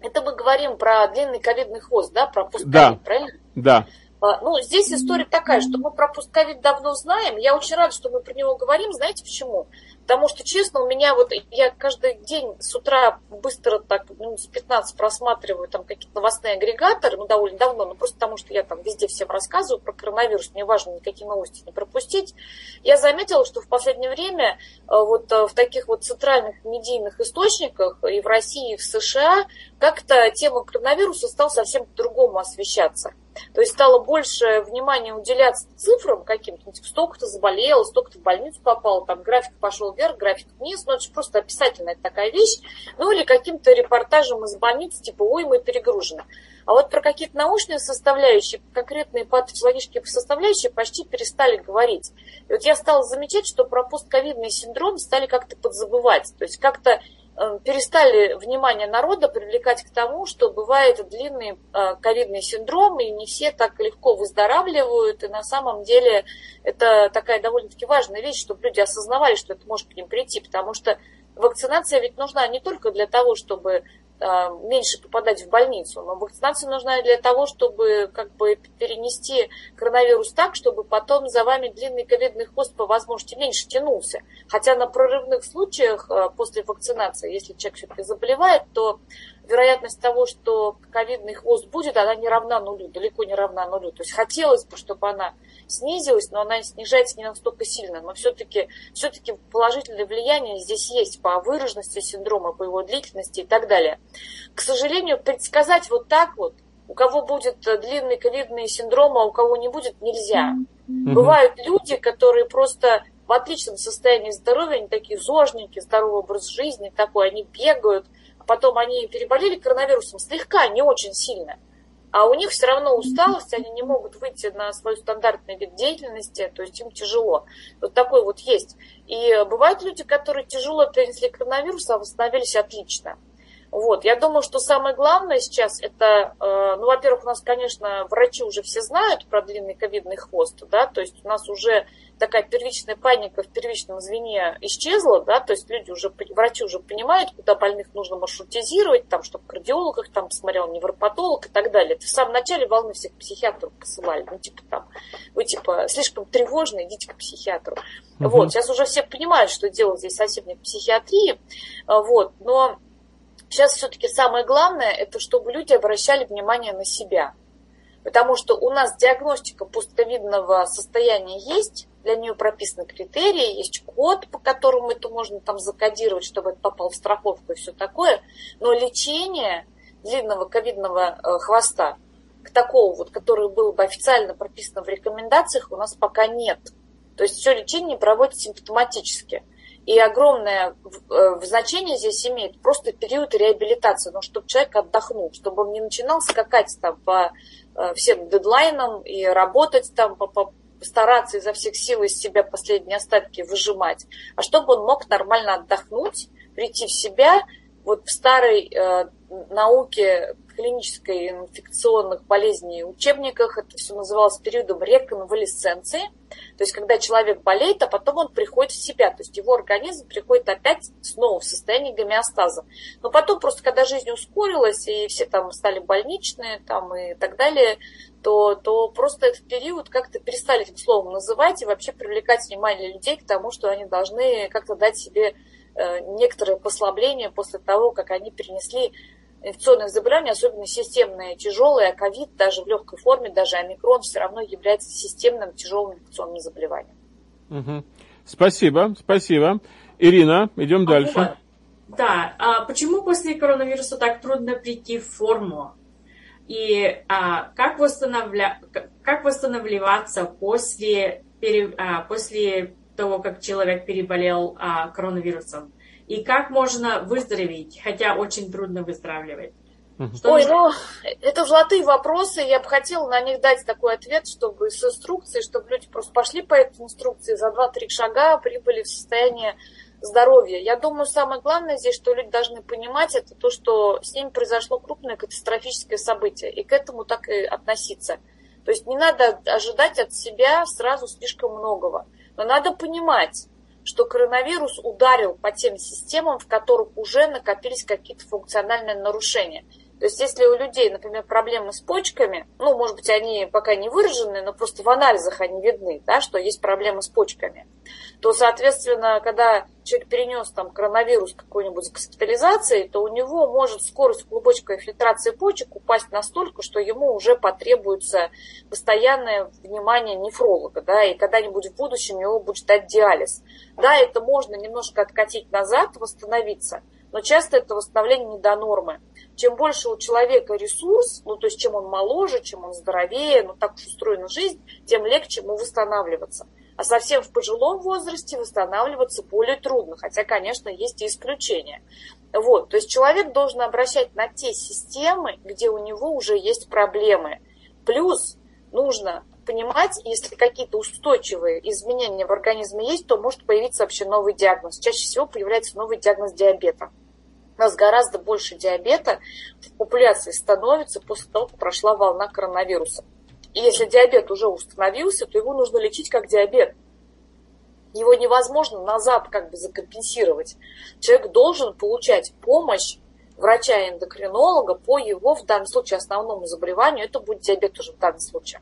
Это мы говорим про длинный ковидный хвост, да, про постковид, да. правильно? Да. А, ну, здесь история такая, что мы про постковид давно знаем. Я очень рада, что мы про него говорим. Знаете почему? Потому что, честно, у меня вот, я каждый день с утра быстро так, ну, с 15 просматриваю там какие-то новостные агрегаторы, ну, довольно давно, ну, просто потому что я там везде всем рассказываю про коронавирус, мне важно никакие новости не пропустить. Я заметила, что в последнее время э, вот э, в таких вот центральных медийных источниках и в России, и в США как-то тема коронавируса стала совсем по-другому освещаться. То есть стало больше внимания уделяться цифрам каким-то, типа, столько-то заболело, столько-то в больницу попало, там график пошел вверх, график вниз, ну это же просто описательная такая вещь, ну или каким-то репортажем из больницы, типа, ой, мы перегружены. А вот про какие-то научные составляющие, конкретные патофизиологические составляющие почти перестали говорить. И вот я стала замечать, что про постковидный синдром стали как-то подзабывать. То есть как-то перестали внимание народа привлекать к тому, что бывает длинный э, ковидный синдром, и не все так легко выздоравливают, и на самом деле это такая довольно-таки важная вещь, чтобы люди осознавали, что это может к ним прийти, потому что вакцинация ведь нужна не только для того, чтобы меньше попадать в больницу. Но вакцинация нужна для того, чтобы как бы перенести коронавирус так, чтобы потом за вами длинный ковидный хвост по возможности меньше тянулся. Хотя на прорывных случаях а, после вакцинации, если человек все-таки заболевает, то вероятность того, что ковидный хвост будет, она не равна нулю, далеко не равна нулю. То есть хотелось бы, чтобы она снизилась, но она снижается не настолько сильно. Но все-таки все положительное влияние здесь есть по выраженности синдрома, по его длительности и так далее. К сожалению, предсказать вот так вот, у кого будет длинный ковидный синдром, а у кого не будет, нельзя. Mm-hmm. Бывают люди, которые просто в отличном состоянии здоровья, они такие зожники, здоровый образ жизни такой, они бегают, а потом они переболели коронавирусом слегка, не очень сильно а у них все равно усталость, они не могут выйти на свою стандартный вид деятельности, то есть им тяжело. Вот такой вот есть. И бывают люди, которые тяжело перенесли коронавирус, а восстановились отлично. Вот. Я думаю, что самое главное сейчас это, э, ну, во-первых, у нас, конечно, врачи уже все знают про длинный ковидный хвост, да, то есть у нас уже такая первичная паника в первичном звене исчезла, да, то есть люди уже, врачи уже понимают, куда больных нужно маршрутизировать, там, чтобы кардиолог их там посмотрел, невропатолог и так далее. Это в самом начале волны всех психиатров посылали, ну, типа там, вы, типа, слишком тревожны, идите к психиатру. Угу. Вот, сейчас уже все понимают, что дело здесь совсем не в психиатрии, вот, но Сейчас все-таки самое главное, это чтобы люди обращали внимание на себя. Потому что у нас диагностика постковидного состояния есть, для нее прописаны критерии, есть код, по которому это можно там закодировать, чтобы это попал в страховку и все такое. Но лечение длинного ковидного э, хвоста, к такого вот, которое было бы официально прописано в рекомендациях, у нас пока нет. То есть все лечение проводится симптоматически. И огромное э, значение здесь имеет просто период реабилитации, ну, чтобы человек отдохнул, чтобы он не начинал скакать там по э, всем дедлайнам и работать там, по, по, стараться изо всех сил из себя последние остатки выжимать, а чтобы он мог нормально отдохнуть, прийти в себя, вот в старой э, науке клинической инфекционных болезней учебниках это все называлось периодом реконвалесценции, то есть когда человек болеет, а потом он приходит в себя, то есть его организм приходит опять снова в состояние гомеостаза. Но потом просто, когда жизнь ускорилась, и все там стали больничные там, и так далее, то, то просто этот период как-то перестали этим словом называть и вообще привлекать внимание людей к тому, что они должны как-то дать себе э, некоторое послабление после того, как они перенесли инфекционных заболеваний, особенно системные, тяжелые, а ковид даже в легкой форме, даже омикрон все равно является системным тяжелым инфекционным заболеванием. Угу. Спасибо, спасибо. Ирина, идем а дальше. Да, а почему после коронавируса так трудно прийти в форму? И а, как, восстановля... как восстанавливаться после, пере... а, после того, как человек переболел а, коронавирусом? И как можно выздороветь, хотя очень трудно выздоравливать. Что Ой, ну, это золотые вопросы, я бы хотела на них дать такой ответ, чтобы с инструкцией, чтобы люди просто пошли по этой инструкции, за 2-3 шага прибыли в состояние здоровья. Я думаю, самое главное здесь, что люди должны понимать, это то, что с ними произошло крупное катастрофическое событие, и к этому так и относиться. То есть не надо ожидать от себя сразу слишком многого, но надо понимать, что коронавирус ударил по тем системам, в которых уже накопились какие-то функциональные нарушения. То есть если у людей, например, проблемы с почками, ну, может быть, они пока не выражены, но просто в анализах они видны, да, что есть проблемы с почками, то, соответственно, когда человек перенес там коронавирус какой-нибудь с госпитализацией, то у него может скорость глубокой фильтрации почек упасть настолько, что ему уже потребуется постоянное внимание нефролога, да, и когда-нибудь в будущем его будет ждать диализ. Да, это можно немножко откатить назад, восстановиться, но часто это восстановление не до нормы. Чем больше у человека ресурс, ну то есть чем он моложе, чем он здоровее, ну так уж устроена жизнь, тем легче ему восстанавливаться. А совсем в пожилом возрасте восстанавливаться более трудно, хотя, конечно, есть и исключения. Вот, то есть человек должен обращать на те системы, где у него уже есть проблемы. Плюс нужно понимать, если какие-то устойчивые изменения в организме есть, то может появиться вообще новый диагноз. Чаще всего появляется новый диагноз диабета. У нас гораздо больше диабета в популяции становится после того, как прошла волна коронавируса. И если диабет уже установился, то его нужно лечить как диабет. Его невозможно назад как бы закомпенсировать. Человек должен получать помощь врача-эндокринолога по его, в данном случае, основному заболеванию, это будет диабет уже в данном случае.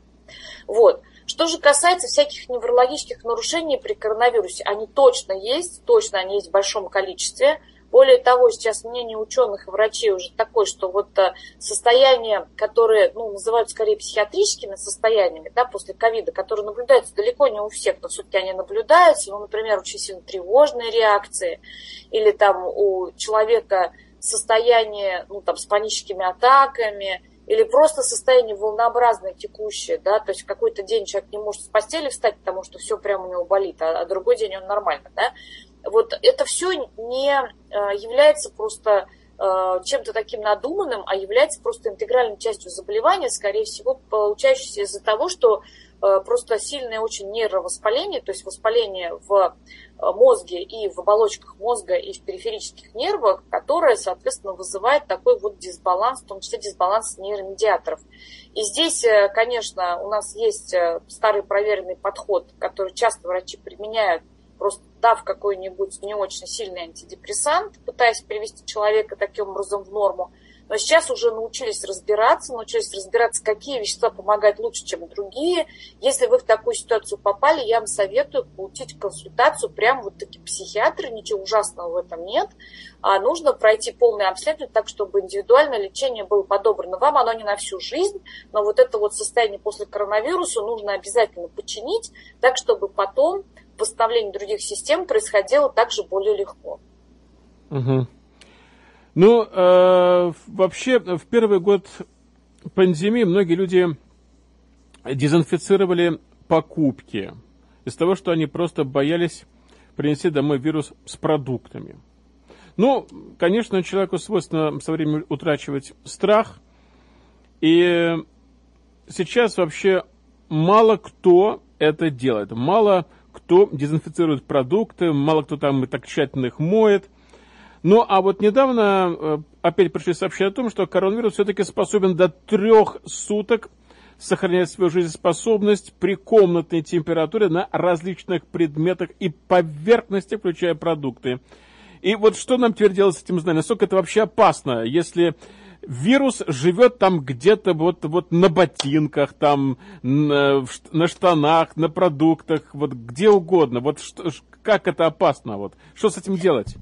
Вот. Что же касается всяких неврологических нарушений при коронавирусе, они точно есть, точно они есть в большом количестве. Более того, сейчас мнение ученых и врачей уже такое, что вот э, состояние, которое ну, называют скорее психиатрическими состояниями да, после ковида, которые наблюдаются далеко не у всех, но все-таки они наблюдаются, ну, например, очень сильно тревожные реакции, или там у человека состояние ну, там, с паническими атаками, или просто состояние волнообразное, текущее, да, то есть какой-то день человек не может с постели встать, потому что все прямо у него болит, а, а другой день он нормально, да. Вот это все не э, является просто э, чем-то таким надуманным, а является просто интегральной частью заболевания, скорее всего, получающейся из-за того, что Э, просто сильное очень нейровоспаление, то есть воспаление в мозге и в оболочках мозга и в периферических нервах, которое, соответственно, вызывает такой вот дисбаланс, в том числе дисбаланс нейромедиаторов. И здесь, конечно, у нас есть старый проверенный подход, который часто врачи применяют, просто дав какой-нибудь не очень сильный антидепрессант, пытаясь привести человека таким образом в норму, но сейчас уже научились разбираться, научились разбираться, какие вещества помогают лучше, чем другие. Если вы в такую ситуацию попали, я вам советую получить консультацию прямо вот таки психиатры, ничего ужасного в этом нет. А нужно пройти полное обследование так, чтобы индивидуальное лечение было подобрано вам. Оно не на всю жизнь, но вот это вот состояние после коронавируса нужно обязательно починить, так, чтобы потом восстановление других систем происходило также более легко. Угу. Ну, э, вообще, в первый год пандемии многие люди дезинфицировали покупки из того, что они просто боялись принести домой вирус с продуктами. Ну, конечно, человеку свойственно со временем утрачивать страх. И сейчас вообще мало кто это делает. Мало кто дезинфицирует продукты, мало кто там так тщательно их моет. Ну, а вот недавно э, опять пришли сообщения о том, что коронавирус все-таки способен до трех суток сохранять свою жизнеспособность при комнатной температуре на различных предметах и поверхностях, включая продукты. И вот что нам теперь делать с этим знанием? Насколько это вообще опасно, если вирус живет там где-то вот, вот на ботинках, там на, на штанах, на продуктах, вот где угодно. Вот что, как это опасно? Вот что с этим делать?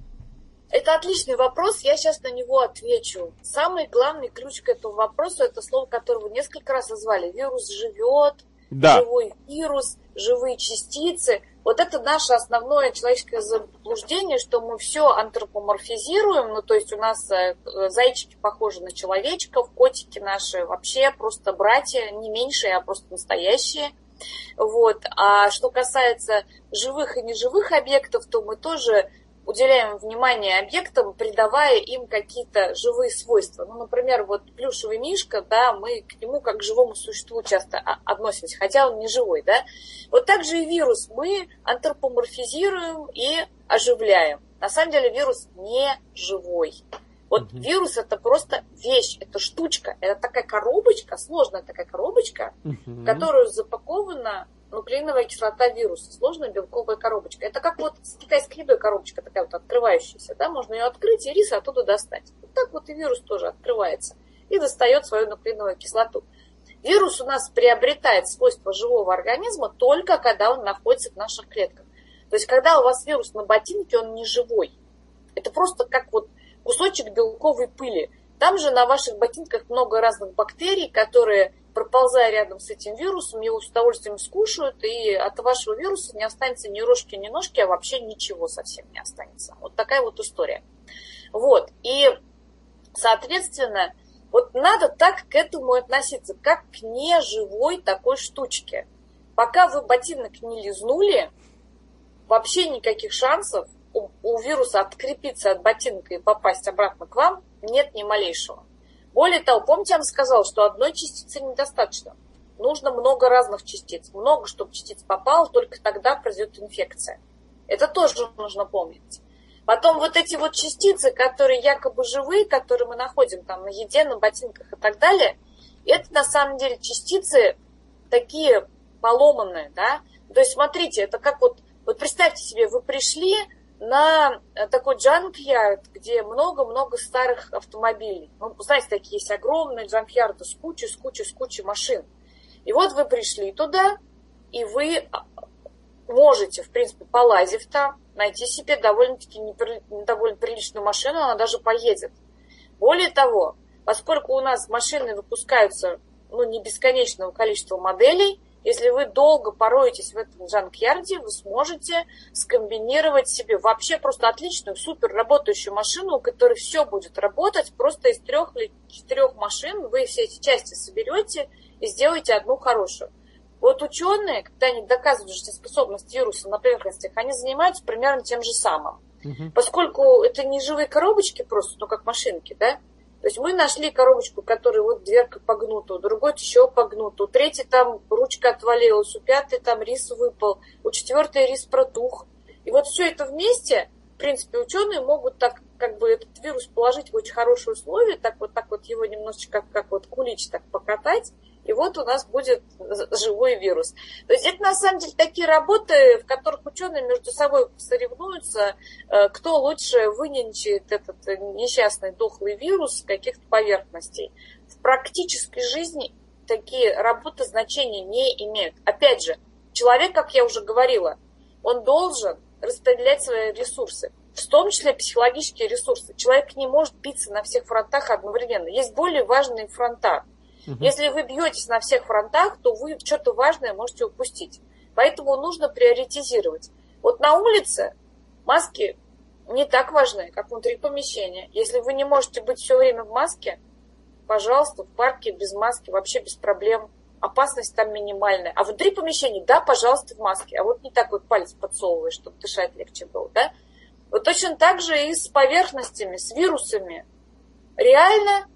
Это отличный вопрос, я сейчас на него отвечу. Самый главный ключ к этому вопросу, это слово, которое вы несколько раз назвали. Вирус живет, да. живой вирус, живые частицы. Вот это наше основное человеческое заблуждение, что мы все антропоморфизируем, ну то есть у нас э, зайчики похожи на человечков, котики наши вообще просто братья, не меньшие, а просто настоящие. Вот. А что касается живых и неживых объектов, то мы тоже уделяем внимание объектам, придавая им какие-то живые свойства. Ну, например, вот плюшевый мишка, да, мы к нему как к живому существу часто относимся, хотя он не живой, да. Вот так же и вирус мы антропоморфизируем и оживляем. На самом деле вирус не живой. Вот угу. вирус это просто вещь, это штучка, это такая коробочка, сложная такая коробочка, угу. в которую запакована нуклеиновая кислота вируса, сложная белковая коробочка. Это как вот с китайской едой коробочка такая вот открывающаяся, да, можно ее открыть и рис оттуда достать. Вот так вот и вирус тоже открывается и достает свою нуклеиновую кислоту. Вирус у нас приобретает свойства живого организма только когда он находится в наших клетках. То есть, когда у вас вирус на ботинке, он не живой. Это просто как вот кусочек белковой пыли. Там же на ваших ботинках много разных бактерий, которые проползая рядом с этим вирусом, его с удовольствием скушают, и от вашего вируса не останется ни рожки, ни ножки, а вообще ничего совсем не останется. Вот такая вот история. Вот, и, соответственно, вот надо так к этому относиться, как к неживой такой штучке. Пока вы ботинок не лизнули, вообще никаких шансов у, у вируса открепиться от ботинка и попасть обратно к вам нет ни малейшего. Более того, помните, я вам сказала, что одной частицы недостаточно. Нужно много разных частиц. Много, чтобы частиц попало, только тогда произойдет инфекция. Это тоже нужно помнить. Потом вот эти вот частицы, которые якобы живые, которые мы находим там на еде, на ботинках и так далее, это на самом деле частицы такие поломанные, да. То есть смотрите, это как вот, вот представьте себе, вы пришли на такой джанк-ярд, где много-много старых автомобилей. Ну, знаете, такие есть огромные джанк-ярды с кучей, с кучей, с кучей машин. И вот вы пришли туда, и вы а, можете, в принципе, полазив там, найти себе довольно-таки довольно приличную машину, она даже поедет. Более того, поскольку у нас машины выпускаются ну, не бесконечного количества моделей, если вы долго пороетесь в этом джанк-ярде, вы сможете скомбинировать себе вообще просто отличную, супер работающую машину, у которой все будет работать. Просто из трех или четырех машин вы все эти части соберете и сделаете одну хорошую. Вот ученые, когда они доказывают жизнеспособность вируса на поверхностях, они занимаются примерно тем же самым. Угу. Поскольку это не живые коробочки просто, ну как машинки, да, то есть мы нашли коробочку, которая вот дверка погнута, у другой еще погнута, у третьей там ручка отвалилась, у пятой там рис выпал, у четвертой рис протух. И вот все это вместе, в принципе, ученые могут так как бы этот вирус положить в очень хорошие условия, так вот так вот его немножечко как, как вот кулич так покатать, и вот у нас будет живой вирус. То есть это на самом деле такие работы, в которых ученые между собой соревнуются, э, кто лучше выненчит этот несчастный дохлый вирус с каких-то поверхностей. В практической жизни такие работы значения не имеют. Опять же, человек, как я уже говорила, он должен распределять свои ресурсы, в том числе психологические ресурсы. Человек не может биться на всех фронтах одновременно. Есть более важные фронта. Угу. Если вы бьетесь на всех фронтах, то вы что-то важное можете упустить. Поэтому нужно приоритизировать. Вот на улице маски не так важны, как внутри помещения. Если вы не можете быть все время в маске, пожалуйста, в парке без маски вообще без проблем. Опасность там минимальная. А внутри помещения, да, пожалуйста, в маске. А вот не так вот палец подсовываешь, чтобы дышать легче было, да? Вот точно так же и с поверхностями, с вирусами. Реально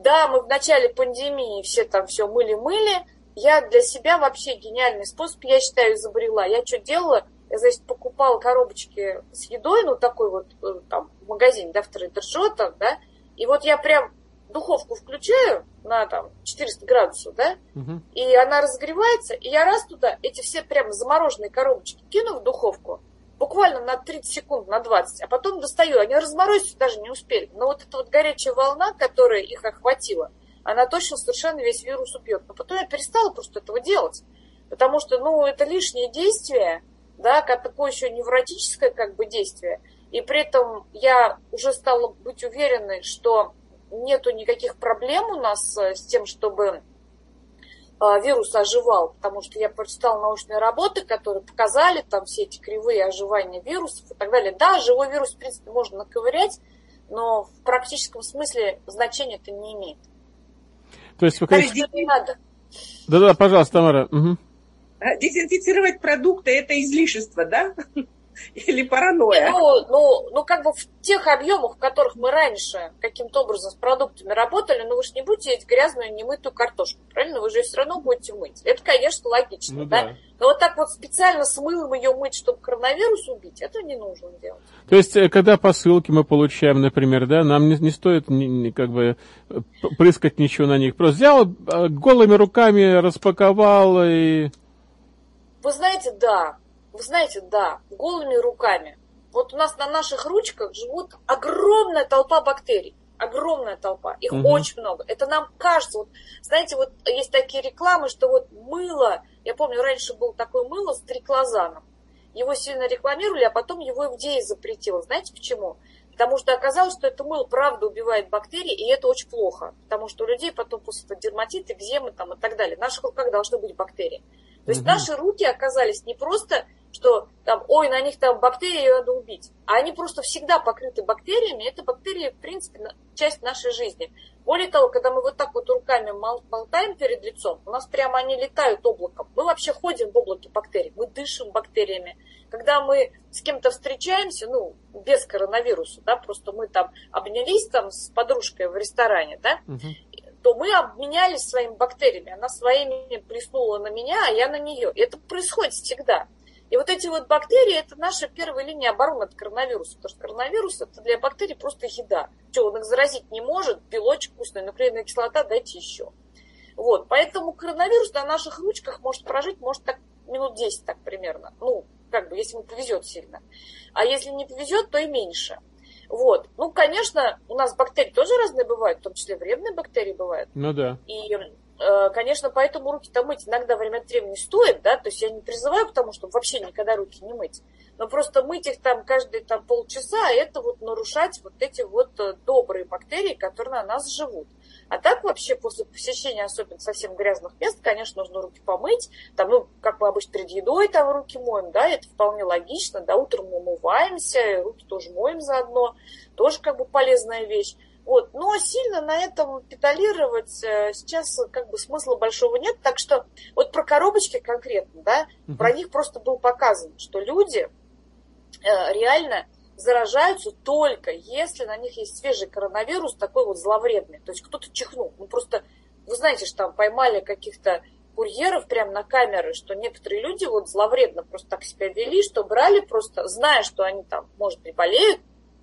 да, мы в начале пандемии все там все мыли-мыли. Я для себя вообще гениальный способ, я считаю, изобрела. Я что делала? Я, значит, покупала коробочки с едой, ну, такой вот, э, там, в магазине, да, в там, да, и вот я прям духовку включаю на, там, 400 градусов, да, угу. и она разогревается, и я раз туда эти все прям замороженные коробочки кину в духовку, буквально на 30 секунд, на 20, а потом достаю. Они разморозить даже не успели. Но вот эта вот горячая волна, которая их охватила, она точно совершенно весь вирус убьет. Но потом я перестала просто этого делать. Потому что, ну, это лишнее действие, да, как такое еще невротическое как бы действие. И при этом я уже стала быть уверенной, что нету никаких проблем у нас э, с тем, чтобы вирус оживал, потому что я прочитала научные работы, которые показали там все эти кривые оживания вирусов и так далее. Да, живой вирус, в принципе, можно наковырять, но в практическом смысле значения это не имеет. То есть вы, конечно... не надо. Да-да, пожалуйста, Тамара. Угу. Дезинфицировать продукты – это излишество, да? Или паранойя? Ну, ну, ну, как бы в тех объемах, в которых мы раньше каким-то образом с продуктами работали, ну вы же не будете есть грязную немытую картошку, правильно? Вы же ее все равно будете мыть. Это, конечно, логично, ну, да? да? Но вот так вот специально с мылом ее мыть, чтобы коронавирус убить, это не нужно делать. То есть, э, когда посылки мы получаем, например, да, нам не, не стоит не, не, как бы прыскать ничего на них. Просто взял, э, голыми руками распаковал и... Вы знаете, да, вы знаете, да, голыми руками. Вот у нас на наших ручках живут огромная толпа бактерий. Огромная толпа. Их угу. очень много. Это нам кажется. Вот, знаете, вот есть такие рекламы, что вот мыло, я помню, раньше был такое мыло с триклозаном. Его сильно рекламировали, а потом его FDA запретила. Знаете почему? Потому что оказалось, что это мыло правда убивает бактерии, и это очень плохо. Потому что у людей потом после этого дерматит, экземы там, и так далее. В наших руках должны быть бактерии. То есть угу. наши руки оказались не просто что там, ой, на них там бактерии, ее надо убить. А они просто всегда покрыты бактериями. Это бактерии, в принципе, часть нашей жизни. Более того, когда мы вот так вот руками болтаем перед лицом, у нас прямо они летают облаком. Мы вообще ходим в облаке бактерий, мы дышим бактериями. Когда мы с кем-то встречаемся, ну, без коронавируса, да, просто мы там обнялись там с подружкой в ресторане, да, угу то мы обменялись своими бактериями. Она своими плеснула на меня, а я на нее. И это происходит всегда. И вот эти вот бактерии, это наша первая линия обороны от коронавируса. Потому что коронавирус это для бактерий просто еда. Что, он их заразить не может, белочек вкусный, нуклеиновая кислота, дайте еще. Вот, поэтому коронавирус на наших ручках может прожить, может так минут 10 так примерно. Ну, как бы, если ему повезет сильно. А если не повезет, то и меньше. Вот. Ну, конечно, у нас бактерии тоже разные бывают, в том числе вредные бактерии бывают. Ну да. И, конечно, поэтому руки-то мыть иногда время от времени стоит, да, то есть я не призываю к тому, чтобы вообще никогда руки не мыть. Но просто мыть их там каждые там полчаса, это вот нарушать вот эти вот э, добрые бактерии, которые на нас живут. А так вообще после посещения особенно совсем грязных мест, конечно, нужно руки помыть. Там, ну, как мы обычно перед едой там руки моем, да, это вполне логично. Да, утром мы умываемся, руки тоже моем заодно. Тоже как бы полезная вещь. Вот. Но сильно на этом педалировать э, сейчас как бы смысла большого нет. Так что вот про коробочки конкретно, да, угу. про них просто был показан, что люди э, реально заражаются только если на них есть свежий коронавирус, такой вот зловредный. То есть кто-то чихнул. Ну просто, вы знаете, что там поймали каких-то курьеров прямо на камеры, что некоторые люди вот зловредно просто так себя вели, что брали просто, зная, что они там, может быть, болеют,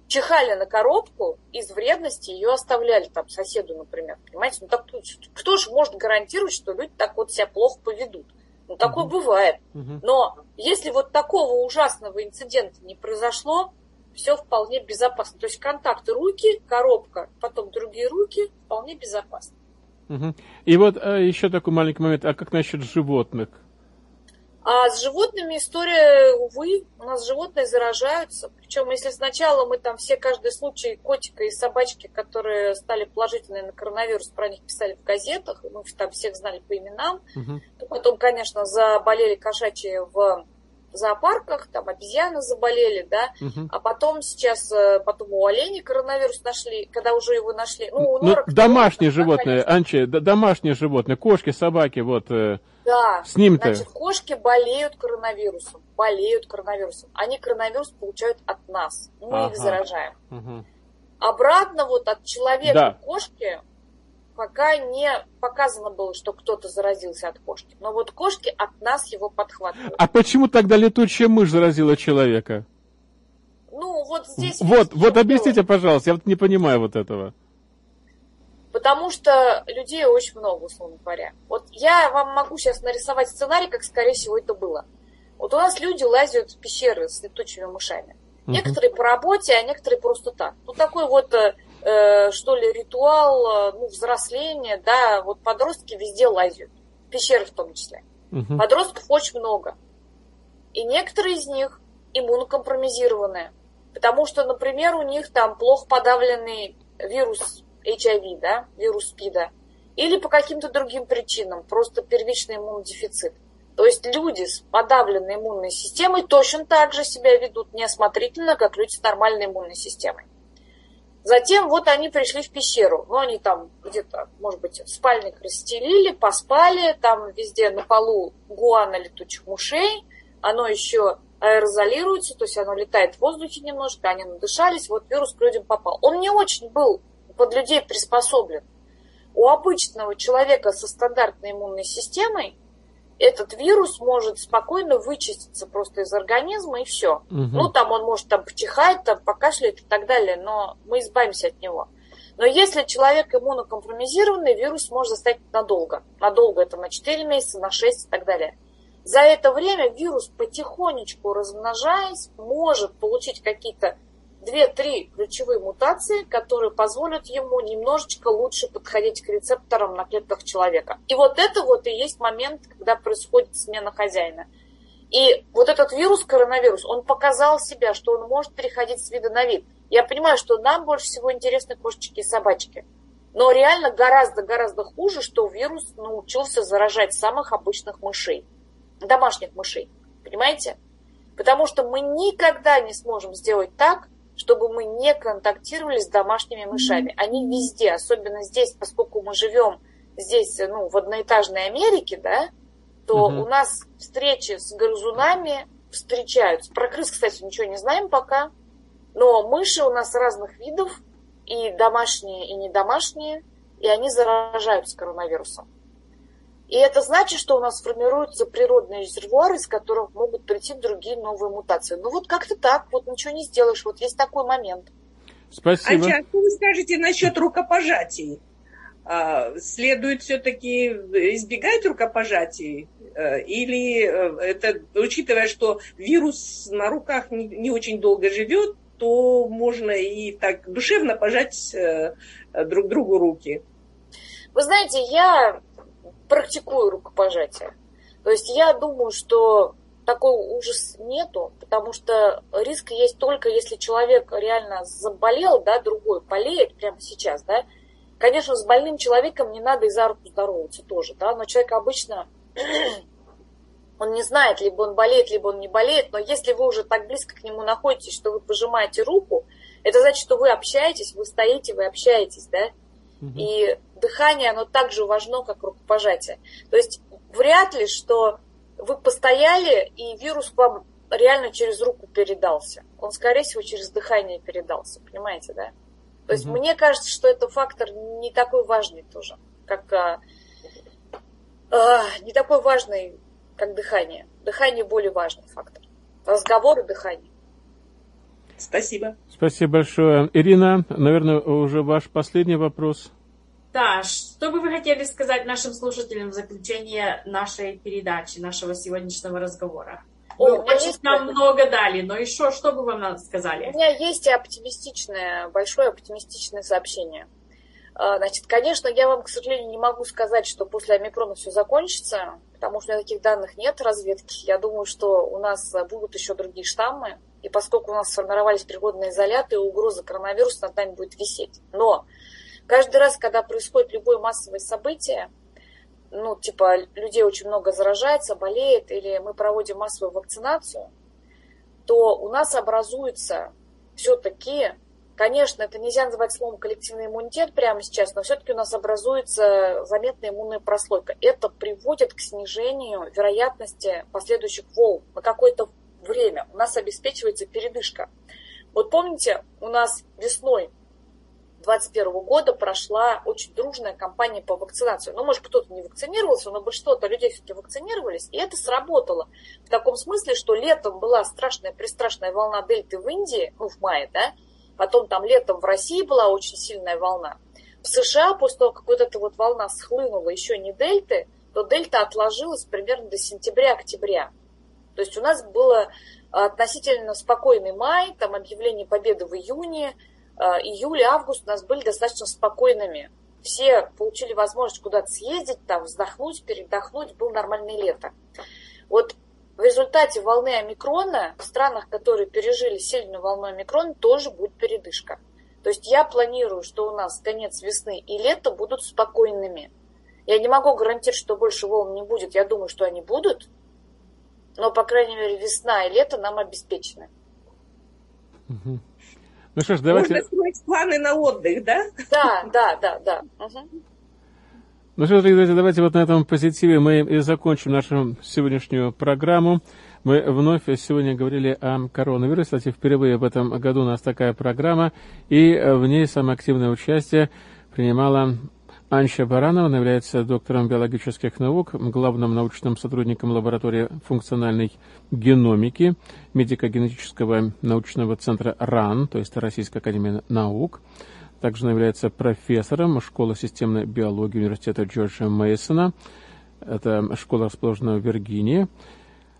чихали на коробку, из вредности ее оставляли там соседу, например. Понимаете? Ну так кто же может гарантировать, что люди так вот себя плохо поведут? Ну, такое угу. бывает. Угу. Но если вот такого ужасного инцидента не произошло, все вполне безопасно. То есть контакты руки, коробка, потом другие руки вполне безопасно. Угу. И вот а, еще такой маленький момент, а как насчет животных? А с животными история, увы, у нас животные заражаются. Причем, если сначала мы там все, каждый случай котика и собачки, которые стали положительные на коронавирус, про них писали в газетах, мы там всех знали по именам, угу. то потом, конечно, заболели кошачьи в зоопарках, там обезьяны заболели, да, угу. а потом сейчас, э, потом у оленей коронавирус нашли, когда уже его нашли. Ну, у ну, норок, домашние животные. Анчи, домашние животные, кошки, собаки, вот. Э, да, с ним-то. Значит, кошки болеют коронавирусом, болеют коронавирусом. Они коронавирус получают от нас, мы ага. их заражаем. Угу. Обратно вот от человека да. кошки пока не показано было, что кто-то заразился от кошки. Но вот кошки от нас его подхватывают. А почему тогда летучая мышь заразила человека? Ну, вот здесь... Вот, вот объясните, было. пожалуйста, я вот не понимаю вот этого. Потому что людей очень много, условно говоря. Вот я вам могу сейчас нарисовать сценарий, как, скорее всего, это было. Вот у нас люди лазят в пещеры с летучими мышами. Угу. Некоторые по работе, а некоторые просто так. Ну, такой вот э, э, что ли, ритуал э, ну, взросления, да, вот подростки везде лазят, пещеры в том числе. Угу. Подростков очень много. И некоторые из них иммунокомпромизированные, потому что, например, у них там плохо подавленный вирус HIV, да, вирус СПИДа, или по каким-то другим причинам, просто первичный иммунодефицит. То есть люди с подавленной иммунной системой точно так же себя ведут неосмотрительно, как люди с нормальной иммунной системой. Затем вот они пришли в пещеру. Ну, они там где-то, может быть, спальник расстелили, поспали. Там везде на полу гуана летучих мушей. Оно еще аэрозолируется, то есть оно летает в воздухе немножко, они надышались, вот вирус к людям попал. Он не очень был под людей приспособлен. У обычного человека со стандартной иммунной системой этот вирус может спокойно вычиститься просто из организма и все. Угу. Ну, там он может там почихать, там покашлять и так далее, но мы избавимся от него. Но если человек иммунокомпромизированный, вирус может заставить надолго. Надолго это на 4 месяца, на 6 и так далее. За это время вирус потихонечку размножаясь, может получить какие-то две-три ключевые мутации, которые позволят ему немножечко лучше подходить к рецепторам на клетках человека. И вот это вот и есть момент, когда происходит смена хозяина. И вот этот вирус, коронавирус, он показал себя, что он может переходить с вида на вид. Я понимаю, что нам больше всего интересны кошечки и собачки. Но реально гораздо-гораздо хуже, что вирус научился заражать самых обычных мышей, домашних мышей. Понимаете? Потому что мы никогда не сможем сделать так, чтобы мы не контактировали с домашними мышами. Они везде, особенно здесь, поскольку мы живем здесь, ну, в одноэтажной Америке, да, то угу. у нас встречи с грызунами встречаются. Про крыс, кстати, ничего не знаем пока, но мыши у нас разных видов, и домашние, и недомашние, и они заражаются коронавирусом. И это значит, что у нас формируются природные резервуары, из которых могут прийти другие новые мутации. Ну вот как-то так, вот ничего не сделаешь, вот есть такой момент. Спасибо. А что вы скажете насчет рукопожатий? А, следует все-таки избегать рукопожатий Э, или э, это, учитывая, что вирус на руках не, очень долго живет, то можно и так душевно пожать э, друг другу руки. Вы знаете, я практикую рукопожатие. То есть я думаю, что такой ужас нету, потому что риск есть только если человек реально заболел, да, другой болеет прямо сейчас, да. Конечно, с больным человеком не надо и за руку здороваться тоже, да, но человек обычно он не знает, либо он болеет, либо он не болеет, но если вы уже так близко к нему находитесь, что вы пожимаете руку, это значит, что вы общаетесь, вы стоите, вы общаетесь, да? Угу. И дыхание, оно так же важно, как рукопожатие. То есть вряд ли, что вы постояли, и вирус к вам реально через руку передался. Он, скорее всего, через дыхание передался, понимаете, да? То есть угу. мне кажется, что это фактор не такой важный тоже, как а, а, не такой важный, как дыхание. Дыхание более важный фактор. Разговор и дыхание. Спасибо. Спасибо большое. Ирина, наверное, уже ваш последний вопрос. Да, что бы вы хотели сказать нашим слушателям в заключение нашей передачи, нашего сегодняшнего разговора? О, вы очень есть... нам много дали, но еще что бы вам сказали? У меня есть оптимистичное, большое оптимистичное сообщение. А, значит, конечно, я вам, к сожалению, не могу сказать, что после омикрона все закончится, потому что у меня таких данных нет разведки. Я думаю, что у нас будут еще другие штаммы, и поскольку у нас сформировались природные изоляты, угроза коронавируса над нами будет висеть. Но каждый раз, когда происходит любое массовое событие, ну, типа, людей очень много заражается, болеет, или мы проводим массовую вакцинацию, то у нас образуется все-таки Конечно, это нельзя называть словом коллективный иммунитет прямо сейчас, но все-таки у нас образуется заметная иммунная прослойка. Это приводит к снижению вероятности последующих волн на какое-то время. У нас обеспечивается передышка. Вот помните, у нас весной 2021 года прошла очень дружная кампания по вакцинации. Ну, может, кто-то не вакцинировался, но большинство-то людей все-таки вакцинировались, и это сработало. В таком смысле, что летом была страшная, пристрашная волна дельты в Индии, ну, в мае, да, Потом там летом в России была очень сильная волна. В США, после того, как вот эта вот волна схлынула еще не дельты, то дельта отложилась примерно до сентября-октября. То есть у нас было относительно спокойный май, там объявление победы в июне, э, июль, август у нас были достаточно спокойными. Все получили возможность куда-то съездить, там вздохнуть, передохнуть, было нормальное лето. Вот в результате волны омикрона в странах, которые пережили сильную волну омикрона, тоже будет передышка. То есть я планирую, что у нас конец весны и лето будут спокойными. Я не могу гарантировать, что больше волн не будет. Я думаю, что они будут. Но, по крайней мере, весна и лето нам обеспечены. Угу. Ну что ж, давайте... Можно строить планы на отдых, да? Да, да, да, да. Угу. Ну что, друзья, давайте вот на этом позитиве мы и закончим нашу сегодняшнюю программу. Мы вновь сегодня говорили о коронавирусе. Кстати, впервые в этом году у нас такая программа, и в ней самое активное участие принимала Анща Баранова, является доктором биологических наук, главным научным сотрудником лаборатории функциональной геномики медико-генетического научного центра РАН, то есть Российская академия наук. Также она является профессором школы системной биологии университета Джорджа Мейсона. Это школа, расположенная в Виргинии.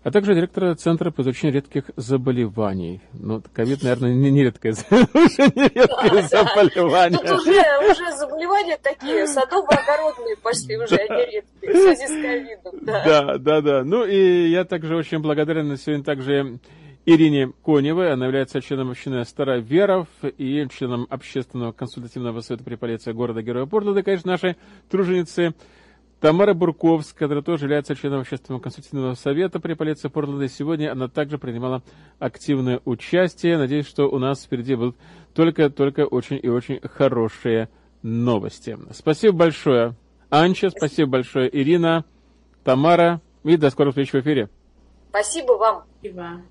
А также директора Центра по изучению редких заболеваний. Ну, ковид, наверное, не, не редкое, уже не редкое заболевание. Тут уже, уже заболевания такие, садово-огородные пошли уже, а не редкие, в связи с ковидом. Да, да, да. Ну и я также очень благодарен сегодня также Ирине Коневой. Она является членом общины Староверов и членом общественного консультативного совета при полиции города Героя Портланда, конечно, нашей труженицы Тамара Бурковская, которая тоже является членом общественного консультативного совета при полиции Портленда. Сегодня она также принимала активное участие. Надеюсь, что у нас впереди будут только-только очень и очень хорошие новости. Спасибо большое, Анча, спасибо большое, Ирина, Тамара, и до скорых встреч в эфире. Спасибо вам. Спасибо.